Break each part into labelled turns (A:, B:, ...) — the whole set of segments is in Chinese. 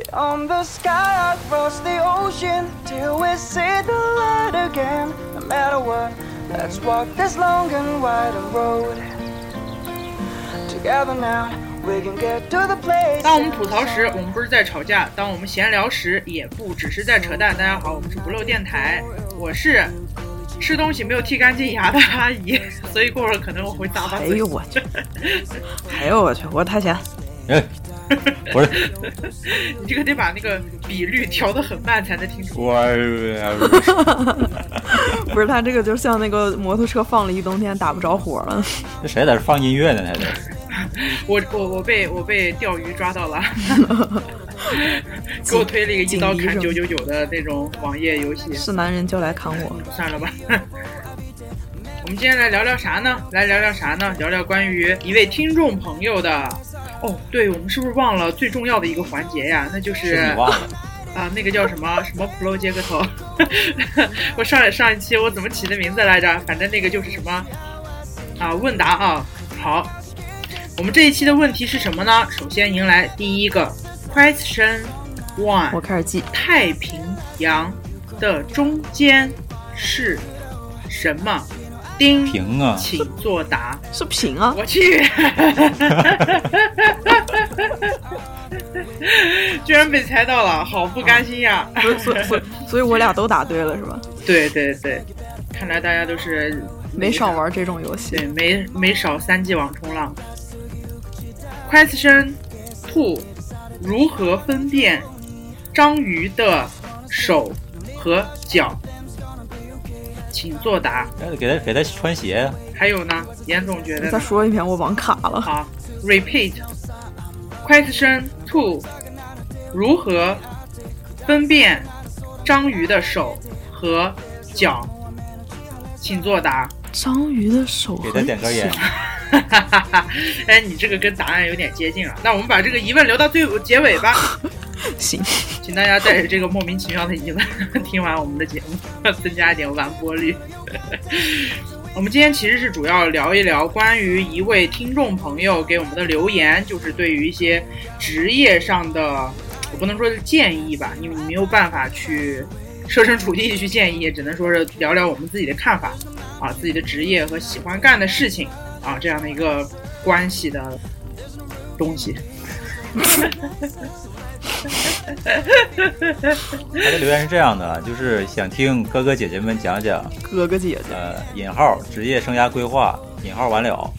A: Beyond the sky, across the ocean, till we see the light again. No matter what, let's walk this long and wide road. Together now, we can get to the place.
B: 当我们吐槽时，我们不是在吵架；当我们闲聊时，也不只是在扯淡。大家好，我们是不漏电台，我是吃东西没有剔干净牙的阿姨，所以过会儿可能我会咂巴嘴。
C: 哎呦我去！哎呦我去！我太闲。
D: 哎，不是，
B: 你这个得把那个比率调得很慢才能听出。
D: 来
C: 不是他这个就像那个摩托车放了一冬天打不着火了。
D: 这谁在这放音乐呢？他这
B: 我我我被我被钓鱼抓到了，给我推了一个一刀砍九九九的那种网页游戏。
C: 是男人就来砍我，
B: 算了吧。我们今天来聊聊啥呢？来聊聊啥呢？聊聊关于一位听众朋友的。哦，对，我们是不是忘了最重要的一个环节呀？那就是
D: 你忘了
B: 啊，那个叫什么什么 Pro 接个头 我上上一期我怎么起的名字来着？反正那个就是什么啊问答啊。好，我们这一期的问题是什么呢？首先迎来第一个 question one，
C: 我开始记。
B: 太平洋的中间是什么？丁
D: 平啊，
B: 请作答。
C: 是平啊！
B: 我去，居然被猜到了，好不甘心呀！
C: 所以所以所以，所以我俩都答对了是吧？
B: 对对对，看来大家都是
C: 没少玩这种游戏，
B: 对，没没少三 G 网冲浪。Question two：如何分辨章鱼的手和脚？请作答。
D: 给他给他穿鞋呀。
B: 还有呢，严总觉得
C: 再说一遍，我网卡了。
B: 好，repeat。Question two：如何分辨章鱼的手和脚？请作答。
C: 章鱼的手
D: 给他点根烟。
B: 哎，你这个跟答案有点接近了。那我们把这个疑问留到最结尾吧。
C: 行，
B: 请大家带着这个莫名其妙的疑问 听完我们的节目，增加一点完播率。我们今天其实是主要聊一聊关于一位听众朋友给我们的留言，就是对于一些职业上的，我不能说是建议吧，因为你没有办法去设身处地去建议，只能说是聊聊我们自己的看法啊，自己的职业和喜欢干的事情啊，这样的一个关系的东西。
D: 他的留言是这样的，就是想听哥哥姐姐们讲讲
C: 哥哥姐姐
D: 呃引号职业生涯规划引号完了，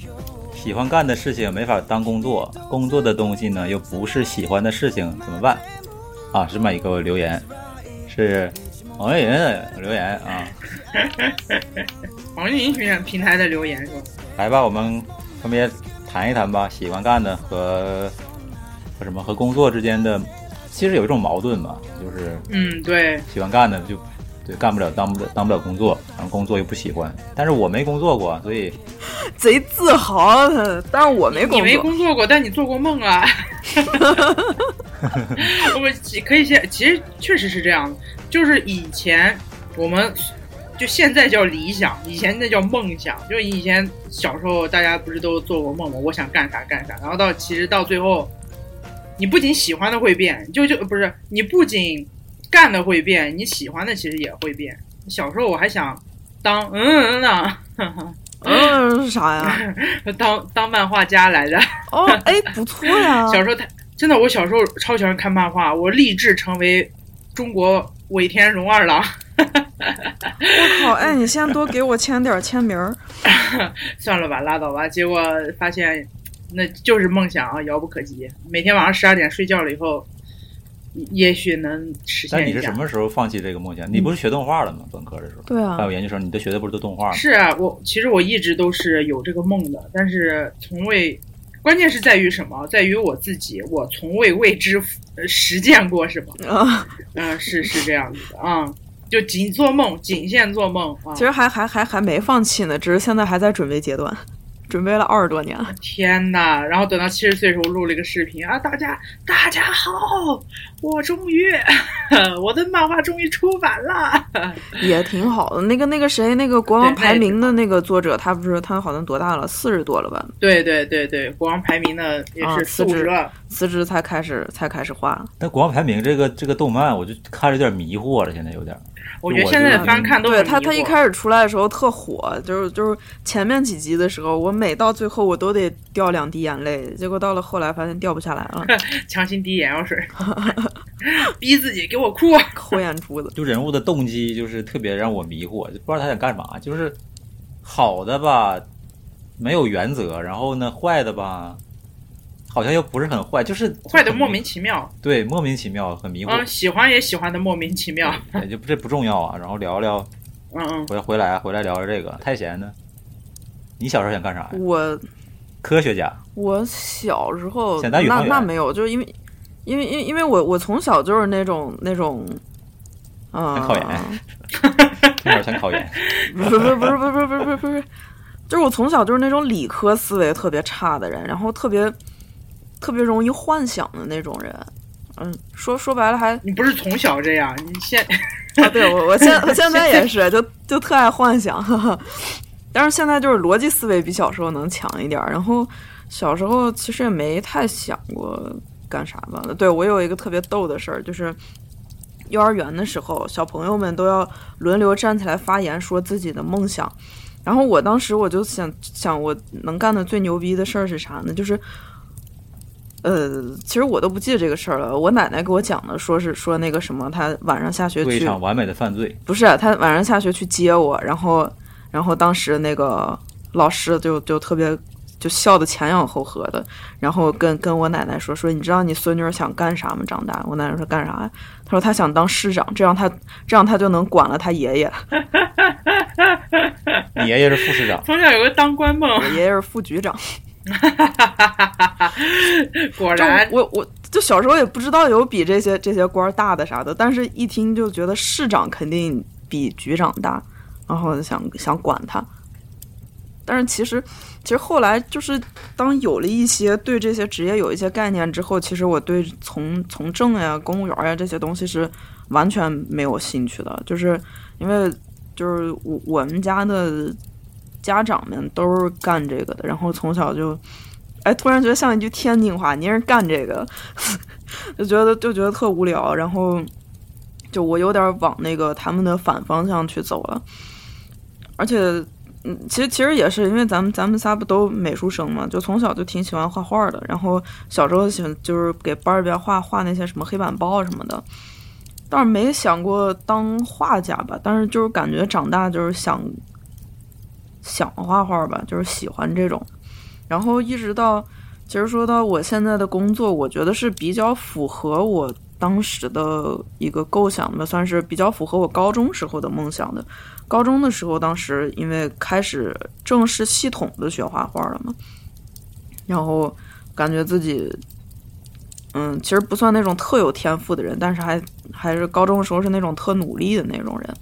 D: 喜欢干的事情没法当工作，工作的东西呢又不是喜欢的事情怎么办？啊，这么一个留言，是王月云的留言啊。
B: 王月云平平台的留言是吧？
D: 来吧，我们分别谈一谈吧，喜欢干的和和什么和工作之间的。其实有一种矛盾嘛，就是
B: 嗯，对，
D: 喜欢干的就对干不了，当不了当不了工作，然后工作又不喜欢。但是我没工作过，所以
C: 贼自豪。但是我没工作，
B: 你没工作过，但你做过梦啊。我们可以先，其实确实是这样，就是以前我们就现在叫理想，以前那叫梦想。就是以前小时候大家不是都做过梦吗？我想干啥干啥，然后到其实到最后。你不仅喜欢的会变，就就不是你不仅干的会变，你喜欢的其实也会变。小时候我还想当嗯嗯呢，
C: 嗯是啥呀？
B: 当当漫画家来着。
C: 哦，哎，不错呀。
B: 小时候他真的，我小时候超喜欢看漫画，我立志成为中国尾田荣二郎。
C: 我靠，哎，你先多给我签点签名儿。
B: 算了吧，拉倒吧。结果发现。那就是梦想啊，遥不可及。每天晚上十二点睡觉了以后，也许能实现。
D: 那你是什么时候放弃这个梦想？你不是学动画的吗？本科的时候。
C: 对啊。
D: 还有研究生，你都学的不是都动画吗？
B: 是啊，我其实我一直都是有这个梦的，但是从未。关键是在于什么？在于我自己，我从未为之实践过什么。啊，嗯，是是这样子的啊，就仅做梦，仅限做梦啊。
C: 其实还还还还没放弃呢，只是现在还在准备阶段。准备了二十多年。
B: 天呐！然后等到七十岁的时候录了一个视频啊，大家大家好，我终于 我的漫画终于出版了，
C: 也挺好的。那个那个谁，那个国王排名的那个作者，他不是他好像多大了？四十多了吧？
B: 对对对对，国王排名的也是
C: 辞职
B: 了，
C: 辞职才开始才开始画。
D: 但国王排名这个这个动漫，我就看着有点迷惑了，现在有点。
B: 我觉得现在翻看都
C: 对他，他一开始出来的时候特火，就是就是前面几集的时候，我每到最后我都得掉两滴眼泪，结果到了后来发现掉不下来了，
B: 强行滴眼药水，逼自己给我哭，
C: 抠眼珠子。
D: 就人物的动机就是特别让我迷惑，就不知道他想干嘛。就是好的吧，没有原则，然后呢，坏的吧。好像又不是很坏，就是
B: 坏的莫名其妙。
D: 对，莫名其妙，很迷惑。
B: 嗯，喜欢也喜欢的莫名其妙。
D: 也就这不重要啊。然后聊聊，
B: 嗯嗯，
D: 回回来回来聊聊这个。太闲呢？你小时候想干啥呀？
C: 我
D: 科学家。
C: 我小时候
D: 那
C: 那没有，就是因为因为因因为我我从小就是那种那种，嗯，
D: 考研，从小想考研。
C: 不是不是不是不是不是不是不是，就是我从小就是那种理科思维特别差的人，然后特别。特别容易幻想的那种人，嗯，说说白了还
B: 你不是从小这样，你现
C: 啊，对我我现我现在也是，就就特爱幻想，但是现在就是逻辑思维比小时候能强一点。然后小时候其实也没太想过干啥吧。对我有一个特别逗的事儿，就是幼儿园的时候，小朋友们都要轮流站起来发言，说自己的梦想。然后我当时我就想想，我能干的最牛逼的事儿是啥呢？就是。呃，其实我都不记得这个事儿了。我奶奶给我讲的，说是说那个什么，她晚上下学去
D: 一场完美的犯罪，
C: 不是她晚上下学去接我，然后然后当时那个老师就就特别就笑得前仰后合的，然后跟跟我奶奶说说，你知道你孙女想干啥吗？长大，我奶奶说干啥呀？她说她想当市长，这样她这样她就能管了她爷爷。
D: 你爷爷是副市长，
B: 从小有个当官梦，
C: 我爷爷是副局长。
B: 哈哈哈哈哈！果然，
C: 我我就小时候也不知道有比这些这些官大的啥的，但是一听就觉得市长肯定比局长大，然后想想管他。但是其实，其实后来就是当有了一些对这些职业有一些概念之后，其实我对从从政呀、公务员呀这些东西是完全没有兴趣的，就是因为就是我我们家的。家长们都是干这个的，然后从小就，哎，突然觉得像一句天津话，你是干这个，就觉得就觉得特无聊，然后就我有点往那个他们的反方向去走了，而且，嗯，其实其实也是因为咱们咱们仨不都美术生嘛，就从小就挺喜欢画画的，然后小时候喜欢就是给班里边画画那些什么黑板报什么的，倒是没想过当画家吧，但是就是感觉长大就是想。想画画吧，就是喜欢这种，然后一直到，其实说到我现在的工作，我觉得是比较符合我当时的一个构想的，算是比较符合我高中时候的梦想的。高中的时候，当时因为开始正式系统的学画画了嘛，然后感觉自己，嗯，其实不算那种特有天赋的人，但是还还是高中的时候是那种特努力的那种人。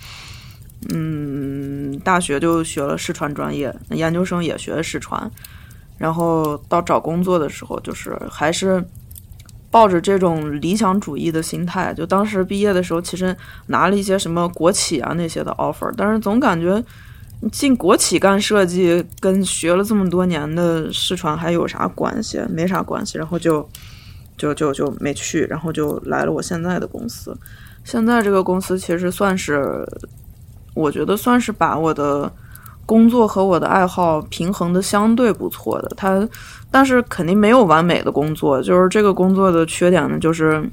C: 嗯，大学就学了视传专业，那研究生也学视传，然后到找工作的时候，就是还是抱着这种理想主义的心态。就当时毕业的时候，其实拿了一些什么国企啊那些的 offer，但是总感觉进国企干设计跟学了这么多年的视传还有啥关系？没啥关系，然后就就就就没去，然后就来了我现在的公司。现在这个公司其实算是。我觉得算是把我的工作和我的爱好平衡的相对不错的。他，但是肯定没有完美的工作。就是这个工作的缺点呢，就是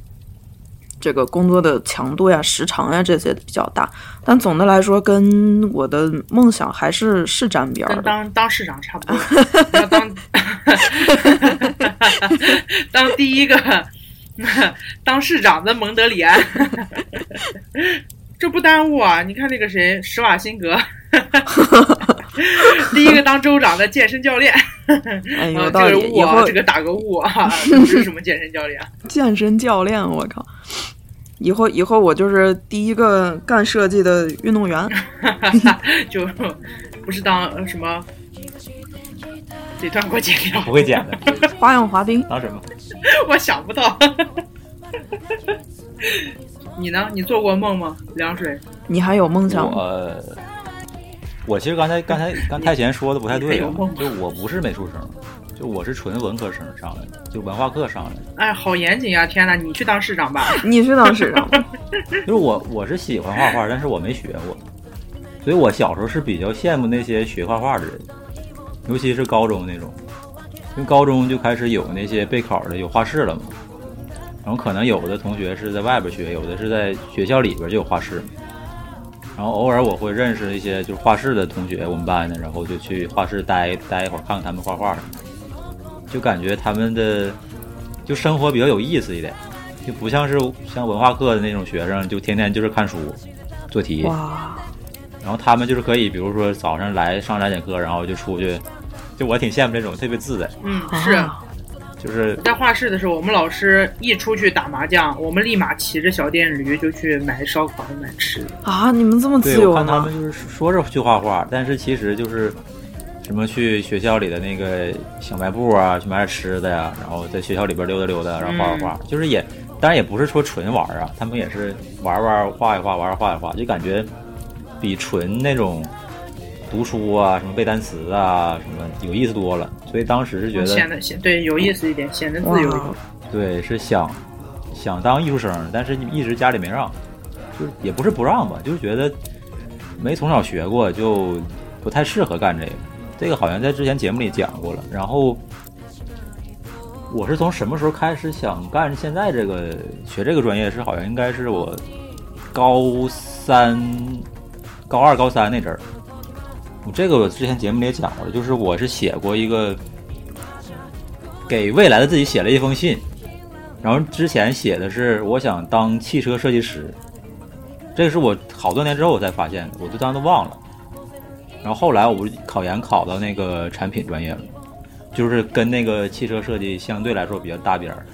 C: 这个工作的强度呀、时长呀这些比较大。但总的来说，跟我的梦想还是是沾边儿。
B: 当当市长差不多。当 当第一个 当市长的蒙德里安。这不耽误啊！你看那个谁，施瓦辛格，第一个当州长的健身教练。
C: 哎呦，这个
B: 误，这个打个误啊！不是什么健身教练。
C: 健身教练，我靠！以后以后我就是第一个干设计的运动员。
B: 就不是当什么这段给我剪掉，
D: 不会剪的，
C: 花样滑冰，
D: 当什么？
B: 我想不到。你呢？你做过梦吗？凉水，
C: 你还有梦想吗？
D: 我我其实刚才刚才刚太贤说的不太对啊，就我不是美术生，就我是纯文科生上来的，就文化课上来的。
B: 哎，好严谨啊！天哪，你去当市长吧。
C: 你去当市长吧，
D: 就是我我是喜欢画画，但是我没学过，所以我小时候是比较羡慕那些学画画的人，尤其是高中那种，因为高中就开始有那些备考的有画室了嘛，然后可能有的同学是在外边学，有的是在学校里边就有画室，然后偶尔我会认识一些就是画室的同学，我们班的，然后就去画室待待一会儿，看看他们画画什么的，就感觉他们的就生活比较有意思一点。就不像是像文化课的那种学生，就天天就是看书、做题，
C: 哇，
D: 然后他们就是可以，比如说早上来上两节课，然后就出去，就我挺羡慕这种特别自在，
B: 嗯，是。
C: 啊
D: 就是
B: 在画室的时候，我们老师一出去打麻将，我们立马骑着小电驴就去买烧烤、买吃的。
C: 啊！你们这么自由吗
D: 我看他们？就是说着去画画，但是其实就是什么去学校里的那个小卖部啊，去买点吃的呀，然后在学校里边溜达溜达，然后画画画，就是也当然也不是说纯玩啊，他们也是玩玩画一画，玩玩画一画，就感觉比纯那种读书啊，什么背单词啊，什么有意思多了。所以当时是觉得
B: 显得显对有意思一点，显得自由一点。
D: 对，是想想当艺术生，但是一直家里没让，就是也不是不让吧，就是觉得没从小学过，就不太适合干这个。这个好像在之前节目里讲过了。然后我是从什么时候开始想干现在这个学这个专业？是好像应该是我高三、高二、高三那阵儿。我这个我之前节目里也讲过了，就是我是写过一个给未来的自己写了一封信，然后之前写的是我想当汽车设计师，这个是我好多年之后我才发现的，我就当时都忘了。然后后来我不是考研考到那个产品专业了，就是跟那个汽车设计相对来说比较搭边儿。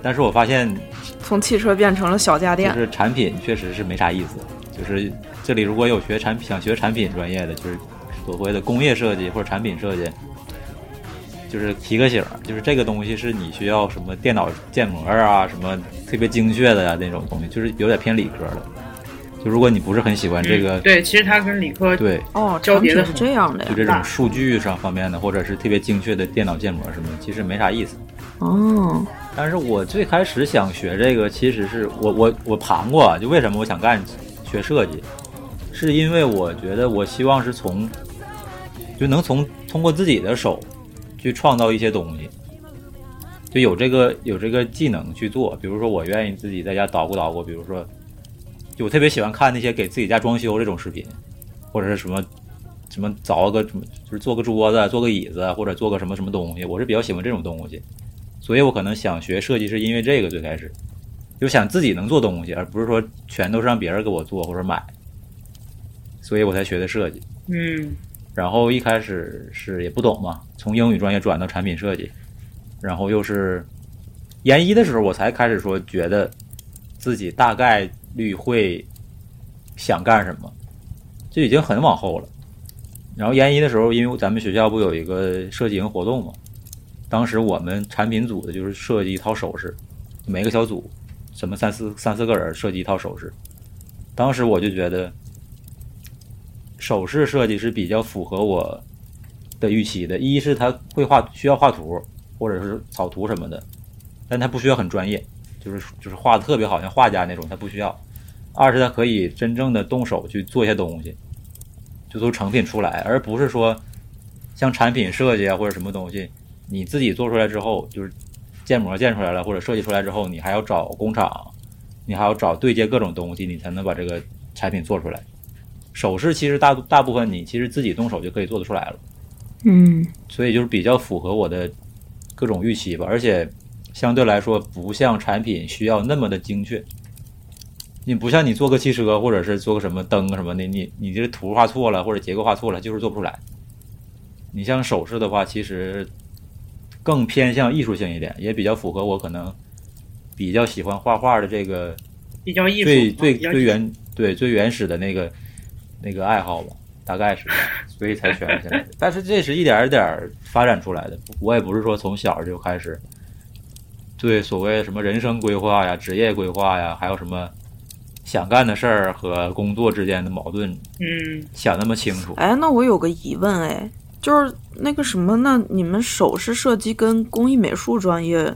D: 但是我发现
C: 从汽车变成了小家电就，
D: 是产品确实是没啥意思。就是这里如果有学产品想学产品专业的，就是所谓的工业设计或者产品设计，就是提个醒儿，就是这个东西是你需要什么电脑建模啊，什么特别精确的呀、那种东西，就是有点偏理科的。就如果你不是很喜欢这个，
B: 嗯对，其实它跟理科
D: 对，
C: 哦，
B: 交叠的
C: 是这样的。
D: 就这种数据上方面的，或者是特别精确的电脑建模什么的，其实没啥意思。
C: 哦，
D: 但是我最开始想学这个，其实是我我我盘过，啊就为什么我想干学设计，是因为我觉得我希望是从就能从通过自己的手去创造一些东西，就有这个有这个技能去做。比如说，我愿意自己在家捣鼓捣鼓，比如说，就我特别喜欢看那些给自己家装修这种视频，或者是什么什么凿个什么，就是做个桌子、做个椅子，或者做个什么什么东西，我是比较喜欢这种东西。所以我可能想学设计，是因为这个最开始，就想自己能做东西，而不是说全都是让别人给我做或者买，所以我才学的设计。
B: 嗯
D: 然后一开始是也不懂嘛，从英语专业转到产品设计，然后又是研一的时候，我才开始说觉得自己大概率会想干什么，就已经很往后了。然后研一的时候，因为咱们学校不有一个设计营活动嘛，当时我们产品组的就是设计一套首饰，每个小组什么三四三四个人设计一套首饰，当时我就觉得。首饰设计是比较符合我的预期的。一是他会画，需要画图或者是草图什么的，但他不需要很专业，就是就是画的特别好像画家那种，他不需要。二是他可以真正的动手去做一些东西，就做成品出来，而不是说像产品设计啊或者什么东西，你自己做出来之后就是建模建出来了或者设计出来之后，你还要找工厂，你还要找对接各种东西，你才能把这个产品做出来。首饰其实大大部分你其实自己动手就可以做得出来了，
C: 嗯
D: 所以就是比较符合我的各种预期吧，而且相对来说不像产品需要那么的精确。你不像你做个汽车或者是做个什么灯什么的，你你这图画错了或者结构画错了，就是做不出来。你像首饰的话，其实更偏向艺术性一点，也比较符合我可能比较喜欢画画的这个
B: 比较艺术，
D: 最最最原对最原始的那个那个爱好吧，大概是这样。所以才选下来的。但是这是一点儿一点儿发展出来的，我也不是说从小就开始对所谓什么人生规划呀、职业规划呀，还有什么想干的事儿和工作之间的矛盾
B: 嗯，
D: 想那么清楚。
C: 哎，那我有个疑问，哎，就是那个什么，那你们首饰设计跟工艺美术专业，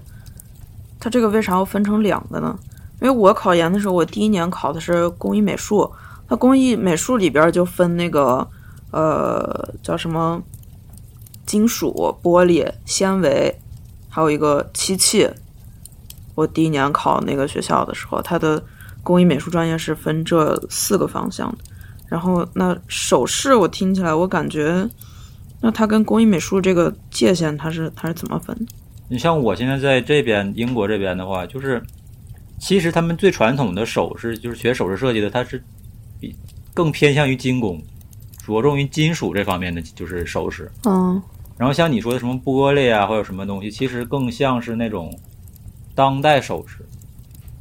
C: 它这个为啥要分成两个呢？因为我考研的时候，我第一年考的是工艺美术，它工艺美术里边就分那个呃叫什么金属、玻璃、纤维，还有一个漆器。我第一年考那个学校的时候，它的工艺美术专业是分这四个方向的。然后那首饰，我听起来我感觉，那它跟工艺美术这个界限，它是它是怎么分？
D: 你像我现在在这边英国这边的话，就是其实他们最传统的首饰，就是学首饰设计的，它是比更偏向于精工，着重于金属这方面的就是首饰。
C: 嗯
D: 然后像你说的什么玻璃啊，或者什么东西，其实更像是那种当代首饰，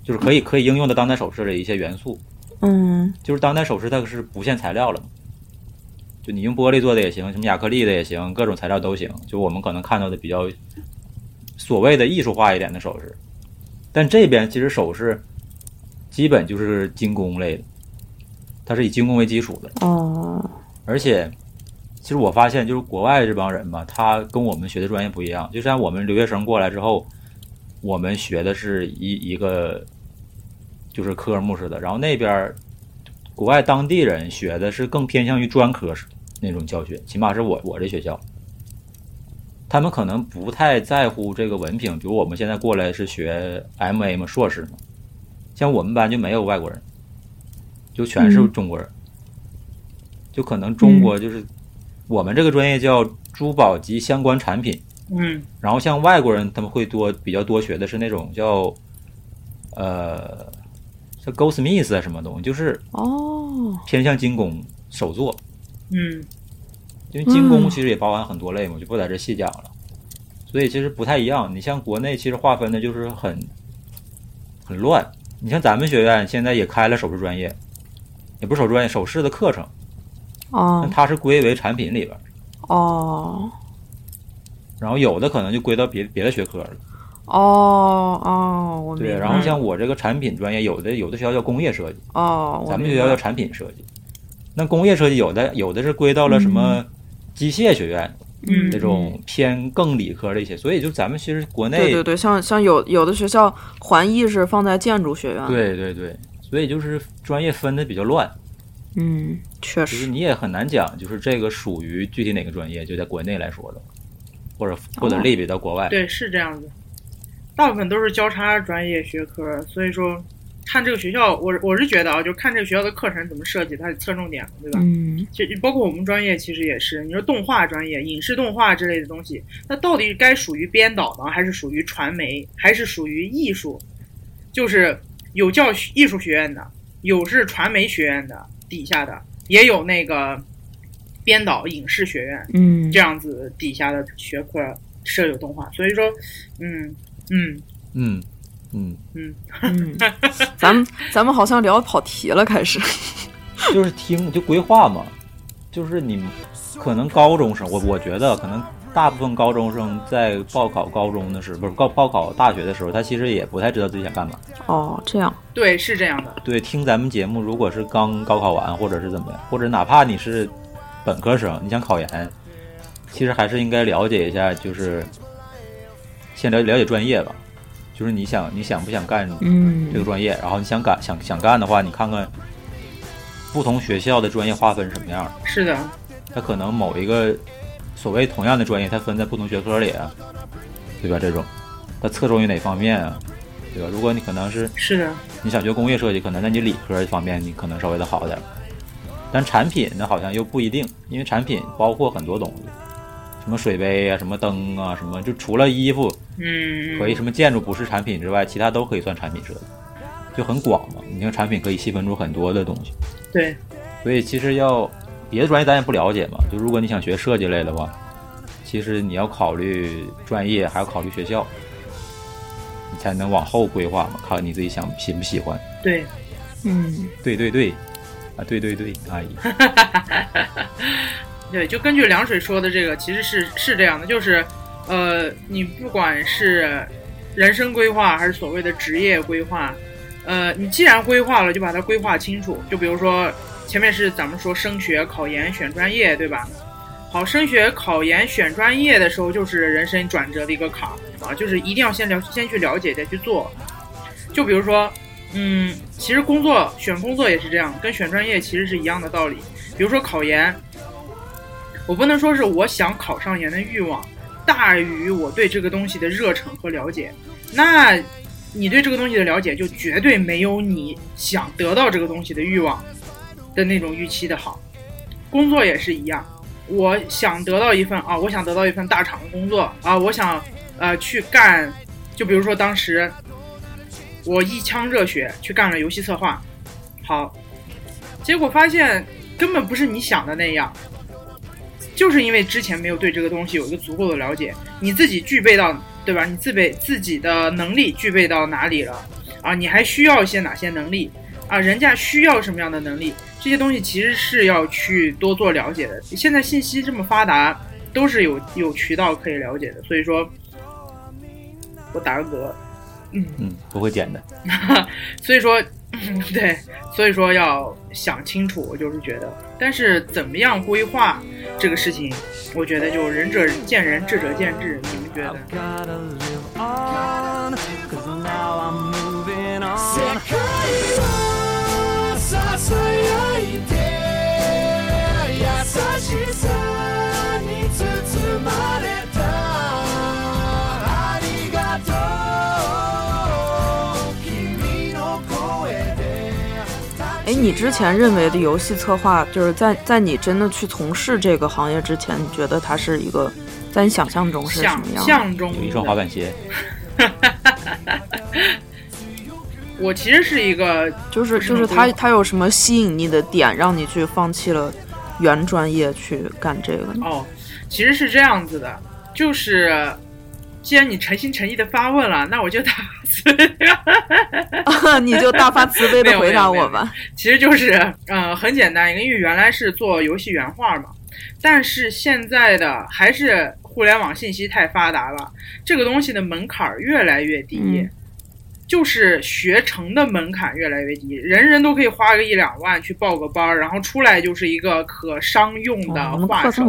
D: 就是可以可以应用的当代首饰的一些元素。
C: 嗯
D: 就是当代首饰它是不限材料了嘛，就你用玻璃做的也行，什么亚克力的也行，各种材料都行。就我们可能看到的比较所谓的艺术化一点的首饰，但这边其实首饰基本就是精工类的，它是以精工为基础的。
C: 哦
D: 而且，其实我发现，就是国外这帮人吧，他跟我们学的专业不一样。就像我们留学生过来之后，我们学的是一一个就是科目似的，然后那边国外当地人学的是更偏向于专科式那种教学，起码是我我这学校，他们可能不太在乎这个文凭。比如我们现在过来是学 MA 嘛，硕士嘛，像我们班就没有外国人，就全是
C: 嗯
D: 中国人。就可能中国就是、我们这个专业叫珠宝及相关产品，
B: 嗯
D: 然后像外国人他们会多比较多学的是那种叫呃叫 goldsmith 啊什么东西，就是
C: 哦
D: 偏向精工手作，
B: 嗯
D: 因为精工
C: 嗯
D: 其实也包含很多类嘛，我就不在这细讲了。所以其实不太一样。你像国内其实划分的就是很很乱。你像咱们学院现在也开了首饰专业，也不是首饰专业，首饰的课程，但
C: 哦
D: 它是归为产品里边儿。
C: 哦。
D: 然后有的可能就归到别别的学科了，
C: 哦哦，
D: 对。然后像我这个产品专业，有的有的学校叫工业设计，
C: 哦，
D: 咱们学校叫产品设计。那工业设计有的有的是归到了什么机械学院
B: 嗯。
D: 那种偏更理科的一些，所以就咱们其实国内
C: 对对对，像像有有的学校环艺是放在建筑学院，，
D: 对对对，所以就是专业分的比较乱，
C: 嗯，确实，
D: 就是你也很难讲，就是这个属于具体哪个专业，就在国内来说的，或者或者
C: 哦
D: 类比到国外。
B: 对，是这样子，大部分都是交叉专业学科，所以说看这个学校，我我是觉得啊，就看这个学校的课程怎么设计，它的侧重点，对吧？
C: 嗯
B: 就包括我们专业其实也是，你说动画专业、影视动画之类的东西，那到底该属于编导呢，还是属于传媒，还是属于艺术？就是有教艺术学院的，有是传媒学院的底下的，也有那个编导影视学院
C: 嗯。
B: 这样子底下的学科设有动画。所以说，嗯嗯。
D: 嗯嗯，
B: 嗯，
C: 嗯，咱们咱们好像聊跑题了，开始，
D: 就是听就规划嘛，就是你可能高中生，我我觉得可能大部分高中生在报考高中的时候，不是报报考大学的时候，他其实也不太知道自己想干嘛。
C: 哦，这样，
B: 对，是这样的。
D: 对，听咱们节目，如果是刚高考完，或者是怎么样，或者哪怕你是本科生，你想考研，其实还是应该了解一下，就是先了了解专业吧。就是你想你想不想干
C: 嗯
D: 这个专业，然后你想干想想干的话，你看看不同学校的专业划分是什么样。
B: 是的，
D: 他可能某一个所谓同样的专业，它分在不同学科里啊，对吧？这种它侧重于哪方面啊，对吧？如果你可能是
B: 是的，
D: 你想学工业设计，可能在你理科方面你可能稍微的好点，但产品呢好像又不一定，因为产品包括很多东西，什么水杯啊，什么灯啊，什么就除了衣服
B: 嗯，
D: 和什么建筑不是产品之外，其他都可以算产品设计，就很广嘛。你看产品可以细分出很多的东西。
B: 对，
D: 所以其实要别的专业咱也不了解嘛，就如果你想学设计类的话，其实你要考虑专业，还要考虑学校，你才能往后规划嘛，看你自己想喜不喜欢。
B: 对，
C: 嗯。
D: 对对对，啊对对对，阿姨，
B: 对，就根据凉水说的这个，其实是是这样的，就是，呃，你不管是人生规划还是所谓的职业规划，呃，你既然规划了，就把它规划清楚。就比如说前面是咱们说升学、考研、选专业，对吧？好，升学、考研、选专业的时候，就是人生转折的一个坎儿啊，就是一定要先了先去了解再去做。就比如说，嗯，其实工作选工作也是这样，跟选专业其实是一样的道理。比如说考研。我不能说是我想考上研的欲望大于我对这个东西的热忱和了解，那你对这个东西的了解就绝对没有你想得到这个东西的欲望的那种预期的好。工作也是一样，我想得到一份啊，我想得到一份大厂的工作啊，我想呃去干，就比如说当时我一腔热血去干了游戏策划，好，结果发现根本不是你想的那样。就是因为之前没有对这个东西有一个足够的了解，你自己具备到，对吧？你自备自己的能力具备到哪里了？啊，你还需要一些哪些能力？啊，人家需要什么样的能力？这些东西其实是要去多做了解的。现在信息这么发达，都是有有渠道可以了解的。所以说，我打个嗝，
D: 嗯嗯，不会剪的。
B: 所以说。对，所以说要想清楚，我就是觉得，但是怎么样规划这个事情，我觉得就仁者见仁，智者见智，你们觉得？
C: 哎，你之前认为的游戏策划，就是在在你真的去从事这个行业之前，你觉得它是一个，在你想象中是什么样？
B: 想象中
D: 有一双滑板鞋。
B: 我其实是一个，
C: 就是就是他他有什么吸引你的点，让你去放弃了原专业去干这个？
B: 哦，其实是这样子的，就是。既然你诚心诚意的发问了，那我就大发慈
C: 悲，你就大发慈悲的回答我吧。
B: 其实就是，呃，很简单，因为原来是做游戏原画嘛，但是现在的还是互联网信息太发达了，这个东西的门槛越来越低，就是学成的门槛越来越低，人人都可以花个一两万去报个班儿，然后出来就是一个可商用的画手，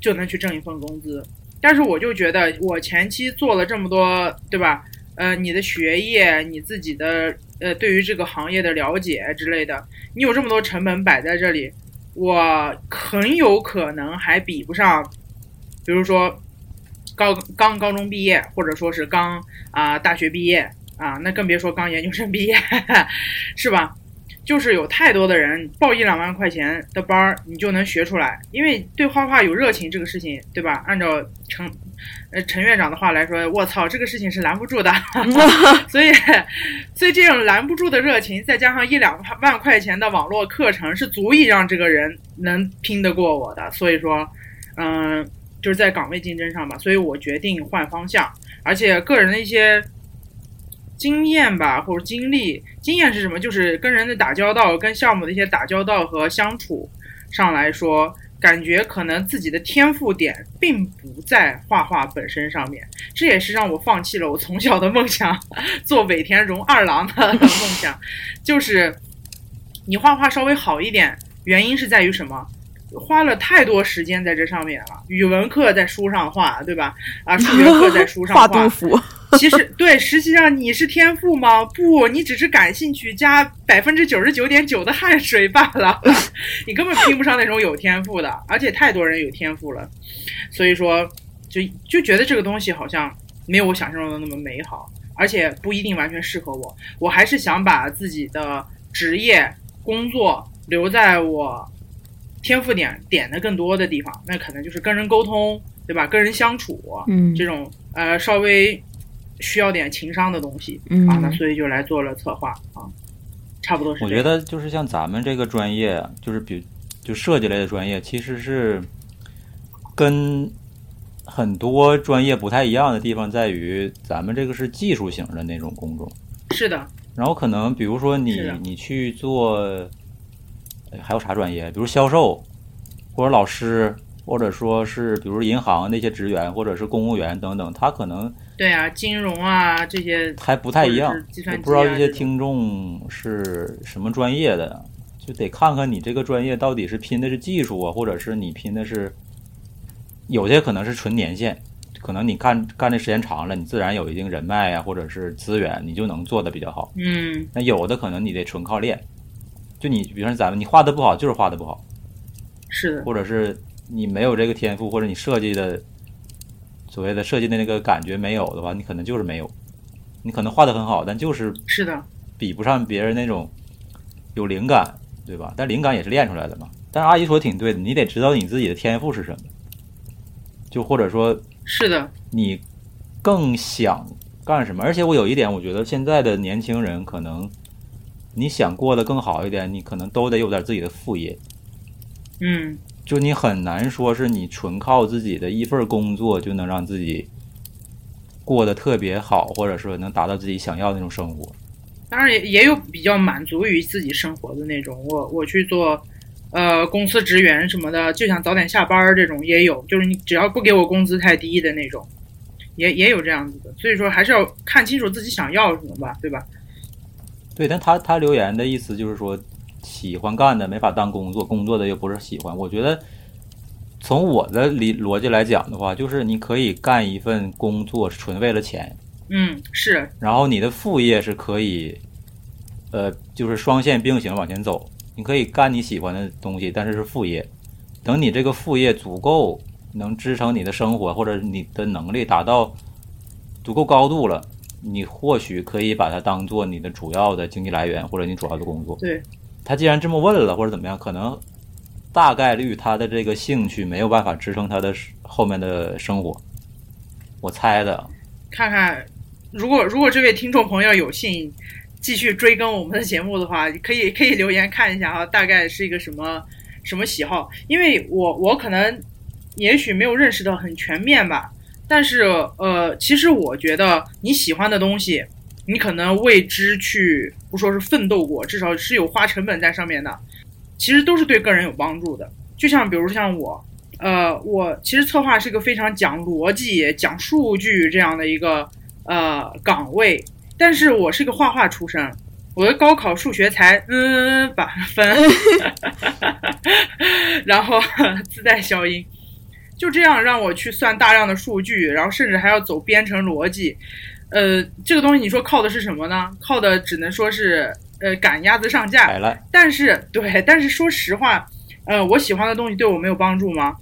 B: 就能去挣一份工资。但是我就觉得，我前期做了这么多，对吧？呃，你的学业，你自己的呃，对于这个行业的了解之类的，你有这么多成本摆在这里，我很有可能还比不上，比如说高刚高中毕业，或者说是刚啊大学毕业啊，那更别说刚研究生毕业，是吧？就是有太多的人报一两万块钱的班儿，你就能学出来，因为对画画有热情这个事情，对吧？按照陈呃陈院长的话来说，我操，这个事情是拦不住的。所以，所以这种拦不住的热情，再加上一两万块钱的网络课程，是足以让这个人能拼得过我的。所以说，嗯，就是在岗位竞争上吧，所以我决定换方向，而且个人的一些。经验吧，或者经历，经验是什么？就是跟人的打交道，跟项目的一些打交道和相处上来说，感觉可能自己的天赋点并不在画画本身上面。这也是让我放弃了我从小的梦想，做尾田荣二郎的梦想。就是你画画稍微好一点，原因是在于什么？花了太多时间在这上面了。语文课在书上画，对吧？啊，数学课在书上 画。
C: 画杜
B: 其实对，实际上你是天赋吗？不，你只是感兴趣加百分之九十九点九的汗水罢了。你根本拼不上那种有天赋的，而且太多人有天赋了，所以说就就觉得这个东西好像没有我想象中的那么美好，而且不一定完全适合我。我还是想把自己的职业工作留在我天赋点点的更多的地方，那可能就是跟人沟通，对吧？跟人相处，
C: 嗯，
B: 这种呃稍微。需要点情商的东西啊，那所以就来做了策划啊，差不多是。
D: 我觉得就是像咱们这个专业，就是比就设计类的专业，其实是跟很多专业不太一样的地方在于，咱们这个是技术型的那种工种。
B: 是的。
D: 然后可能比如说你你去做，还有啥专业？比如销售或者老师或者说是比如银行那些职员，或者是公务员等等，他可能
B: 对啊，金融啊这些
D: 还不太一样
B: 或者是计。算机啊
D: 我不知道这些听众是什么专业的，就得看看你这个专业到底是拼的是技术啊，或者是你拼的是有些可能是纯年限，可能你干干的时间长了，你自然有一定人脉啊，或者是资源，你就能做的比较好。
B: 嗯
D: 那有的可能你得纯靠练，就你比如说咱们你画的不好，就是画的不好，
B: 是的，
D: 或者是你没有这个天赋，或者你设计的所谓的设计的那个感觉没有的话，你可能就是没有。你可能画的很好，但就是
B: 是的，
D: 比不上别人那种有灵感，对吧？但灵感也是练出来的嘛。但是阿姨说挺对的，你得知道你自己的天赋是什么，就或者说
B: 是的，
D: 你更想干什么。而且我有一点，我觉得现在的年轻人可能你想过得更好一点，你可能都得有点自己的副业。
B: 嗯
D: 就你很难说是你纯靠自己的一份工作就能让自己过得特别好，或者说能达到自己想要的那种生活。
B: 当然也也有比较满足于自己生活的那种，我我去做，呃，公司职员什么的，就想早点下班儿这种也有，就是你只要不给我工资太低的那种，也也有这样子的。所以说还是要看清楚自己想要什么吧，对吧？
D: 对，但他他留言的意思就是说，喜欢干的没法当工作，工作的又不是喜欢。我觉得从我的理逻辑来讲的话，就是你可以干一份工作纯为了钱，
B: 嗯，是，
D: 然后你的副业是可以，呃，就是双线并行往前走。你可以干你喜欢的东西，但是是副业。等你这个副业足够能支撑你的生活，或者你的能力达到足够高度了，你或许可以把它当做你的主要的经济来源，或者你主要的工作。
B: 对，
D: 他既然这么问了，或者怎么样，可能大概率他的这个兴趣没有办法支撑他的后面的生活。我猜的，
B: 看看，如果如果这位听众朋友有幸继续追更我们的节目的话，可以可以留言看一下啊，大概是一个什么什么喜好，因为我我可能也许没有认识到很全面吧，但是呃，其实我觉得你喜欢的东西，你可能为之去不说是奋斗过，至少是有花成本在上面的，其实都是对个人有帮助的。就像比如像我，呃，我其实策划是一个非常讲逻辑、讲数据这样的一个呃岗位，但是我是个画画出身，我的高考数学才嗯八分，然后自带消音，就这样让我去算大量的数据，然后甚至还要走编程逻辑，呃，这个东西你说靠的是什么呢？靠的只能说是呃赶鸭子上架，但是对，但是说实话，呃，我喜欢的东西对我没有帮助吗？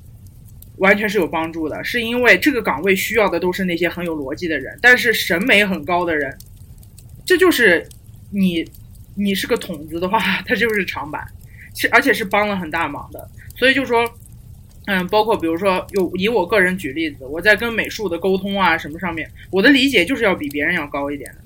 B: 完全是有帮助的，是因为这个岗位需要的都是那些很有逻辑的人，但是审美很高的人，这就是你，你是个筒子的话，它就是长板，是而且是帮了很大忙的。所以就说，嗯，包括比如说，有以我个人举例子，我在跟美术的沟通啊什么上面，我的理解就是要比别人要高一点的。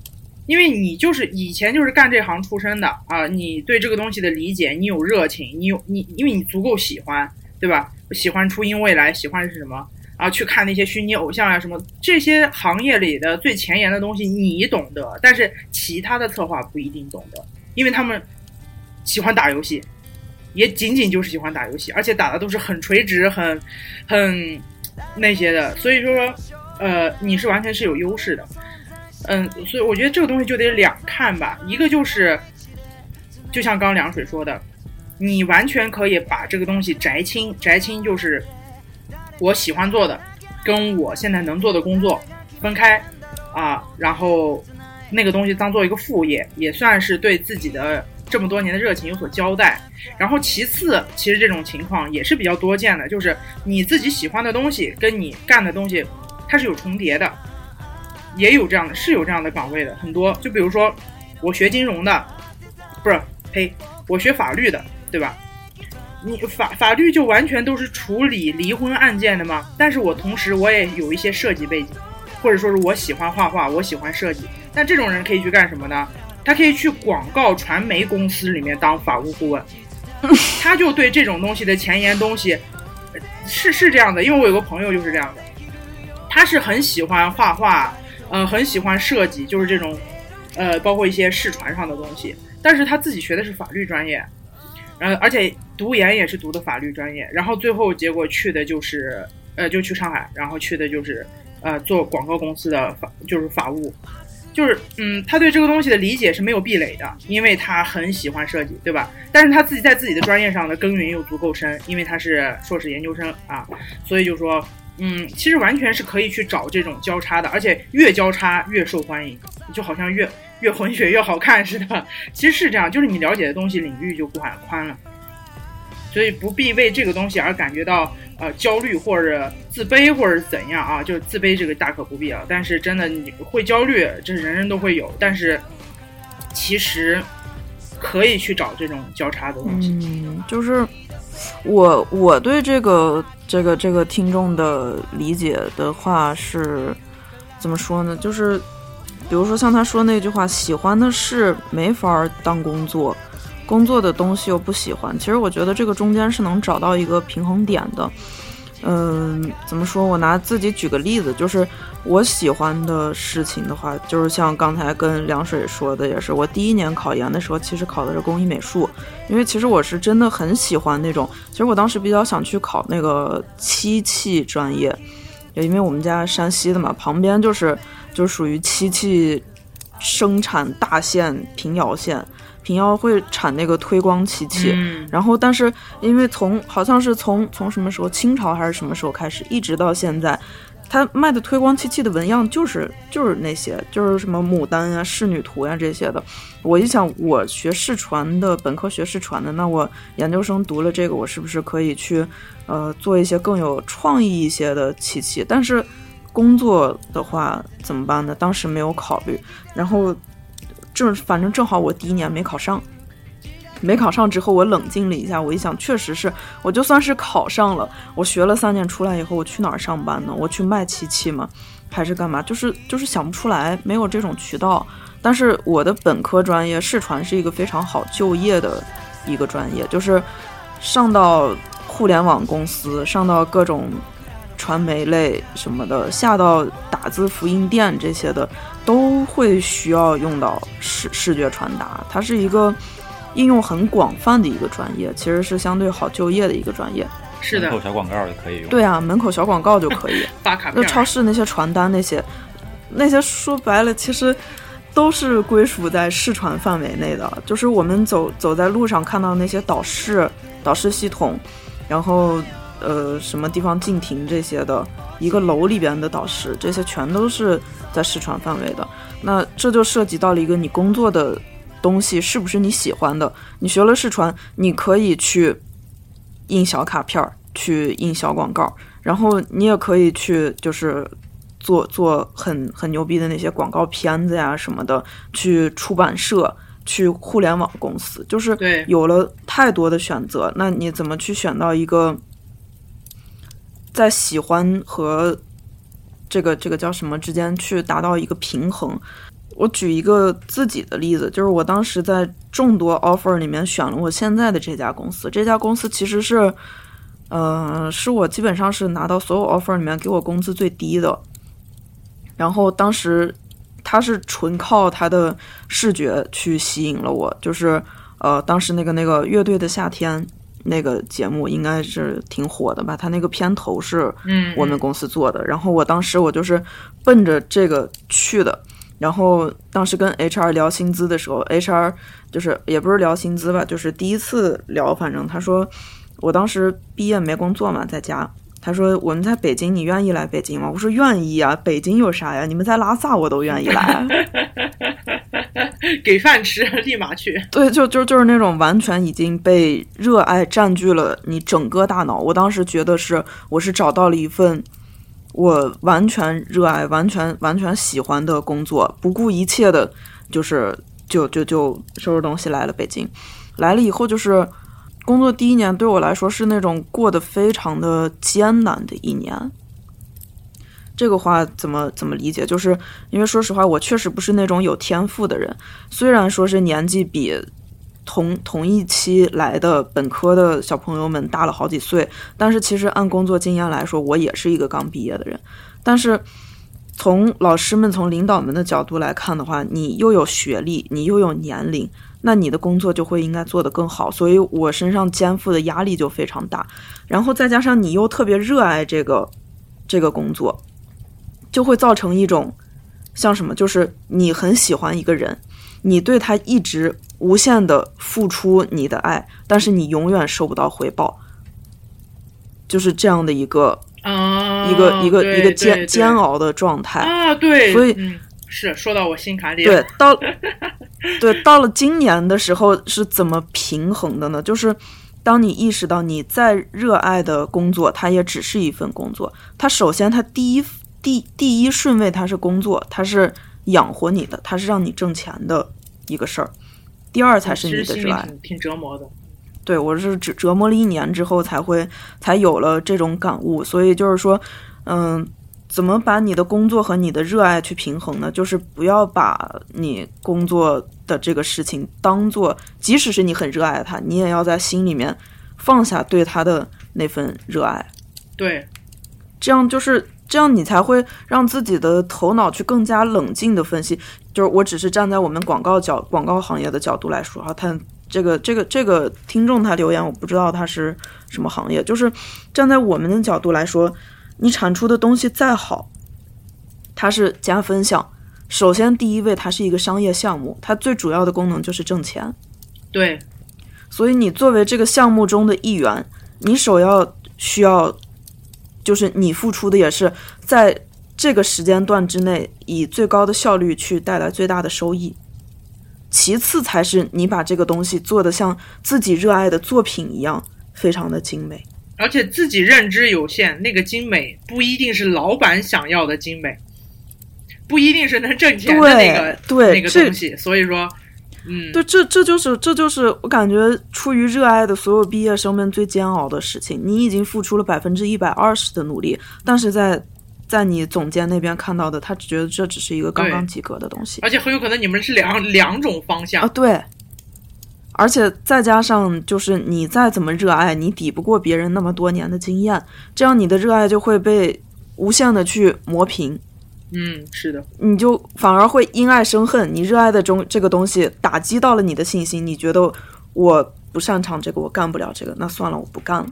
B: 因为你就是以前就是干这行出身的啊，你对这个东西的理解，你有热情，你有你，因为你足够喜欢，对吧？喜欢初音未来，喜欢是什么？啊，去看那些虚拟偶像啊什么，这些行业里的最前沿的东西你懂得，但是其他的策划不一定懂得，因为他们喜欢打游戏，也仅仅就是喜欢打游戏，而且打的都是很垂直、很很那些的，所以说，呃，你是完全是有优势的。嗯，所以我觉得这个东西就得两看吧，一个就是，就像刚凉水说的，你完全可以把这个东西摘清，摘清就是我喜欢做的，跟我现在能做的工作分开啊，然后那个东西当做一个副业，也算是对自己的这么多年的热情有所交代。然后其次，其实这种情况也是比较多见的，就是你自己喜欢的东西跟你干的东西它是有重叠的。也有这样的，是有这样的岗位的，很多。就比如说，我学金融的，不是，呸，我学法律的，对吧？你法法律就完全都是处理离婚案件的吗？但是我同时我也有一些设计背景，或者说是我喜欢画画，我喜欢设计。那这种人可以去干什么呢？他可以去广告传媒公司里面当法务顾问，他就对这种东西的前沿东西，是是这样的，因为我有个朋友就是这样的，他是很喜欢画画。呃，很喜欢设计，就是这种，呃，包括一些视传上的东西。但是他自己学的是法律专业，呃，而且读研也是读的法律专业，然后最后结果去的就是呃就去上海，然后去的就是呃做广告公司的法就是法务。就是，嗯，他对这个东西的理解是没有壁垒的，因为他很喜欢设计，对吧？但是他自己在自己的专业上的耕耘又足够深，因为他是硕士研究生啊，所以就说，嗯，其实完全是可以去找这种交叉的，而且越交叉越受欢迎，就好像越越混血越好看似的。其实是这样，就是你了解的东西领域就宽宽了，所以不必为这个东西而感觉到。呃，焦虑或者自卑或者怎样啊？就是自卑这个大可不必啊。但是真的你会焦虑，这人人都会有。但是其实可以去找这种交叉的东西。
C: 嗯，就是我我对这个这个这个听众的理解的话是怎么说呢？就是比如说像他说那句话，喜欢的事没法当工作。工作的东西又不喜欢，其实我觉得这个中间是能找到一个平衡点的。嗯，怎么说？我拿自己举个例子，就是我喜欢的事情的话，就是像刚才跟凉水说的，也是我第一年考研的时候，其实考的是工艺美术，因为其实我是真的很喜欢那种。其实我当时比较想去考那个漆器专业，也因为我们家山西的嘛，旁边就是就属于漆器生产大县平遥县。平遥会产那个推光漆器，然后但是因为从好像是从从什么时候清朝还是什么时候开始，一直到现在，他卖的推光漆器的纹样就是就是那些就是什么牡丹呀、仕女图呀这些的。我一想，我学视传的，本科学视传的，那我研究生读了这个，我是不是可以去呃做一些更有创意一些的漆器？但是工作的话怎么办呢？当时没有考虑，然后。正反正正好我第一年没考上，没考上之后我冷静了一下，我一想，确实是，我就算是考上了，我学了三年出来以后，我去哪儿上班呢？我去卖漆器吗？还是干嘛？就是就是想不出来，没有这种渠道。但是我的本科专业视传是一个非常好就业的一个专业，就是上到互联网公司，上到各种。传媒类什么的，下到打字复印店这些的，都会需要用到视视觉传达。它是一个应用很广泛的一个专业，其实是相对好就业的一个专业。
B: 是的，
D: 门口小广告就可以用。
C: 对啊，门口小广告就可以。
B: 发卡
C: 那超市那些传单那些，那些说白了，其实都是归属在视传范围内的。就是我们走走在路上看到那些导视导视系统，然后。呃，什么地方禁停这些的，一个楼里边的导师，这些全都是在视传范围的。那这就涉及到了一个你工作的东西是不是你喜欢的？你学了视传，你可以去印小卡片儿，去印小广告，然后你也可以去就是做做很很牛逼的那些广告片子呀什么的，去出版社，去互联网公司，就是有了太多的选择。那你怎么去选到一个？在喜欢和这个这个叫什么之间去达到一个平衡。我举一个自己的例子，就是我当时在众多 offer 里面选了我现在的这家公司。这家公司其实是，呃，是我基本上是拿到所有 offer 里面给我工资最低的。然后当时他是纯靠他的视觉去吸引了我，就是呃，当时那个那个乐队的夏天。那个节目应该是挺火的吧？他那个片头是我们公司做的，然后我当时我就是奔着这个去的。然后当时跟 HR 聊薪资的时候，HR 就是也不是聊薪资吧，就是第一次聊，反正他说我当时毕业没工作嘛，在家。他说我们在北京，你愿意来北京吗？我说愿意啊，北京有啥呀？你们在拉萨我都愿意来。
B: 给饭吃，立马去。
C: 对，就就就是那种完全已经被热爱占据了你整个大脑。我当时觉得是，我是找到了一份我完全热爱、完全完全喜欢的工作，不顾一切的，就是就就就收拾东西来了北京。来了以后，就是工作第一年对我来说是那种过得非常的艰难的一年。这个话怎么怎么理解？就是因为说实话，我确实不是那种有天赋的人。虽然说是年纪比同同一期来的本科的小朋友们大了好几岁，但是其实按工作经验来说，我也是一个刚毕业的人。但是从老师们、从领导们的角度来看的话，你又有学历，你又有年龄，那你的工作就会应该做得更好。所以我身上肩负的压力就非常大，然后再加上你又特别热爱这个这个工作，就会造成一种像什么，就是你很喜欢一个人，你对他一直无限的付出你的爱，但是你永远收不到回报，就是这样的一个
B: 啊，
C: 一个一个一个煎煎熬的状态。
B: 啊，对，
C: 所以
B: 嗯，是说到我心坎里
C: 对，，到 对到了今年的时候是怎么平衡的呢？就是当你意识到你再热爱的工作，它也只是一份工作。它首先，它第一第第一顺位它是工作，它是养活你的，它是让你挣钱的一个事儿。第二才是你的热爱。
B: 挺挺折磨的。
C: 对我是只折磨了一年之后才会才有了这种感悟，所以就是说，嗯，怎么把你的工作和你的热爱去平衡呢？就是不要把你工作的这个事情当做，即使是你很热爱它，你也要在心里面放下对它的那份热爱，
B: 对，
C: 这样就是这样，你才会让自己的头脑去更加冷静的分析。就是我只是站在我们广告角广告行业的角度来说啊，他这个这个这个听众他留言，我不知道他是什么行业，就是站在我们的角度来说，你产出的东西再好，它是加分项。首先，第一位，它是一个商业项目，它最主要的功能就是挣钱。
B: 对，
C: 所以你作为这个项目中的一员，你首要需要，就是你付出的也是在这个时间段之内，以最高的效率去带来最大的收益。其次才是你把这个东西做得像自己热爱的作品一样，非常的精美。
B: 而且自己认知有限，那个精美不一定是老板想要的精美，不一定是能挣钱的那个那个东西。所以说，嗯，
C: 对，这这就是这就是我感觉出于热爱的所有毕业生们最煎熬的事情。你已经付出了百分之一百二十的努力，但是在在你总监那边看到的，他只觉得这只是一个刚刚及格的东西
B: 而且很有可能你们是两两种方向
C: 啊，。对。而且再加上，就是你再怎么热爱，你抵不过别人那么多年的经验，这样你的热爱就会被无限的去磨平。
B: 嗯，是的，
C: 你就反而会因爱生恨。你热爱的中这个东西打击到了你的信心，你觉得我不擅长这个，我干不了这个，那算了，我不干了。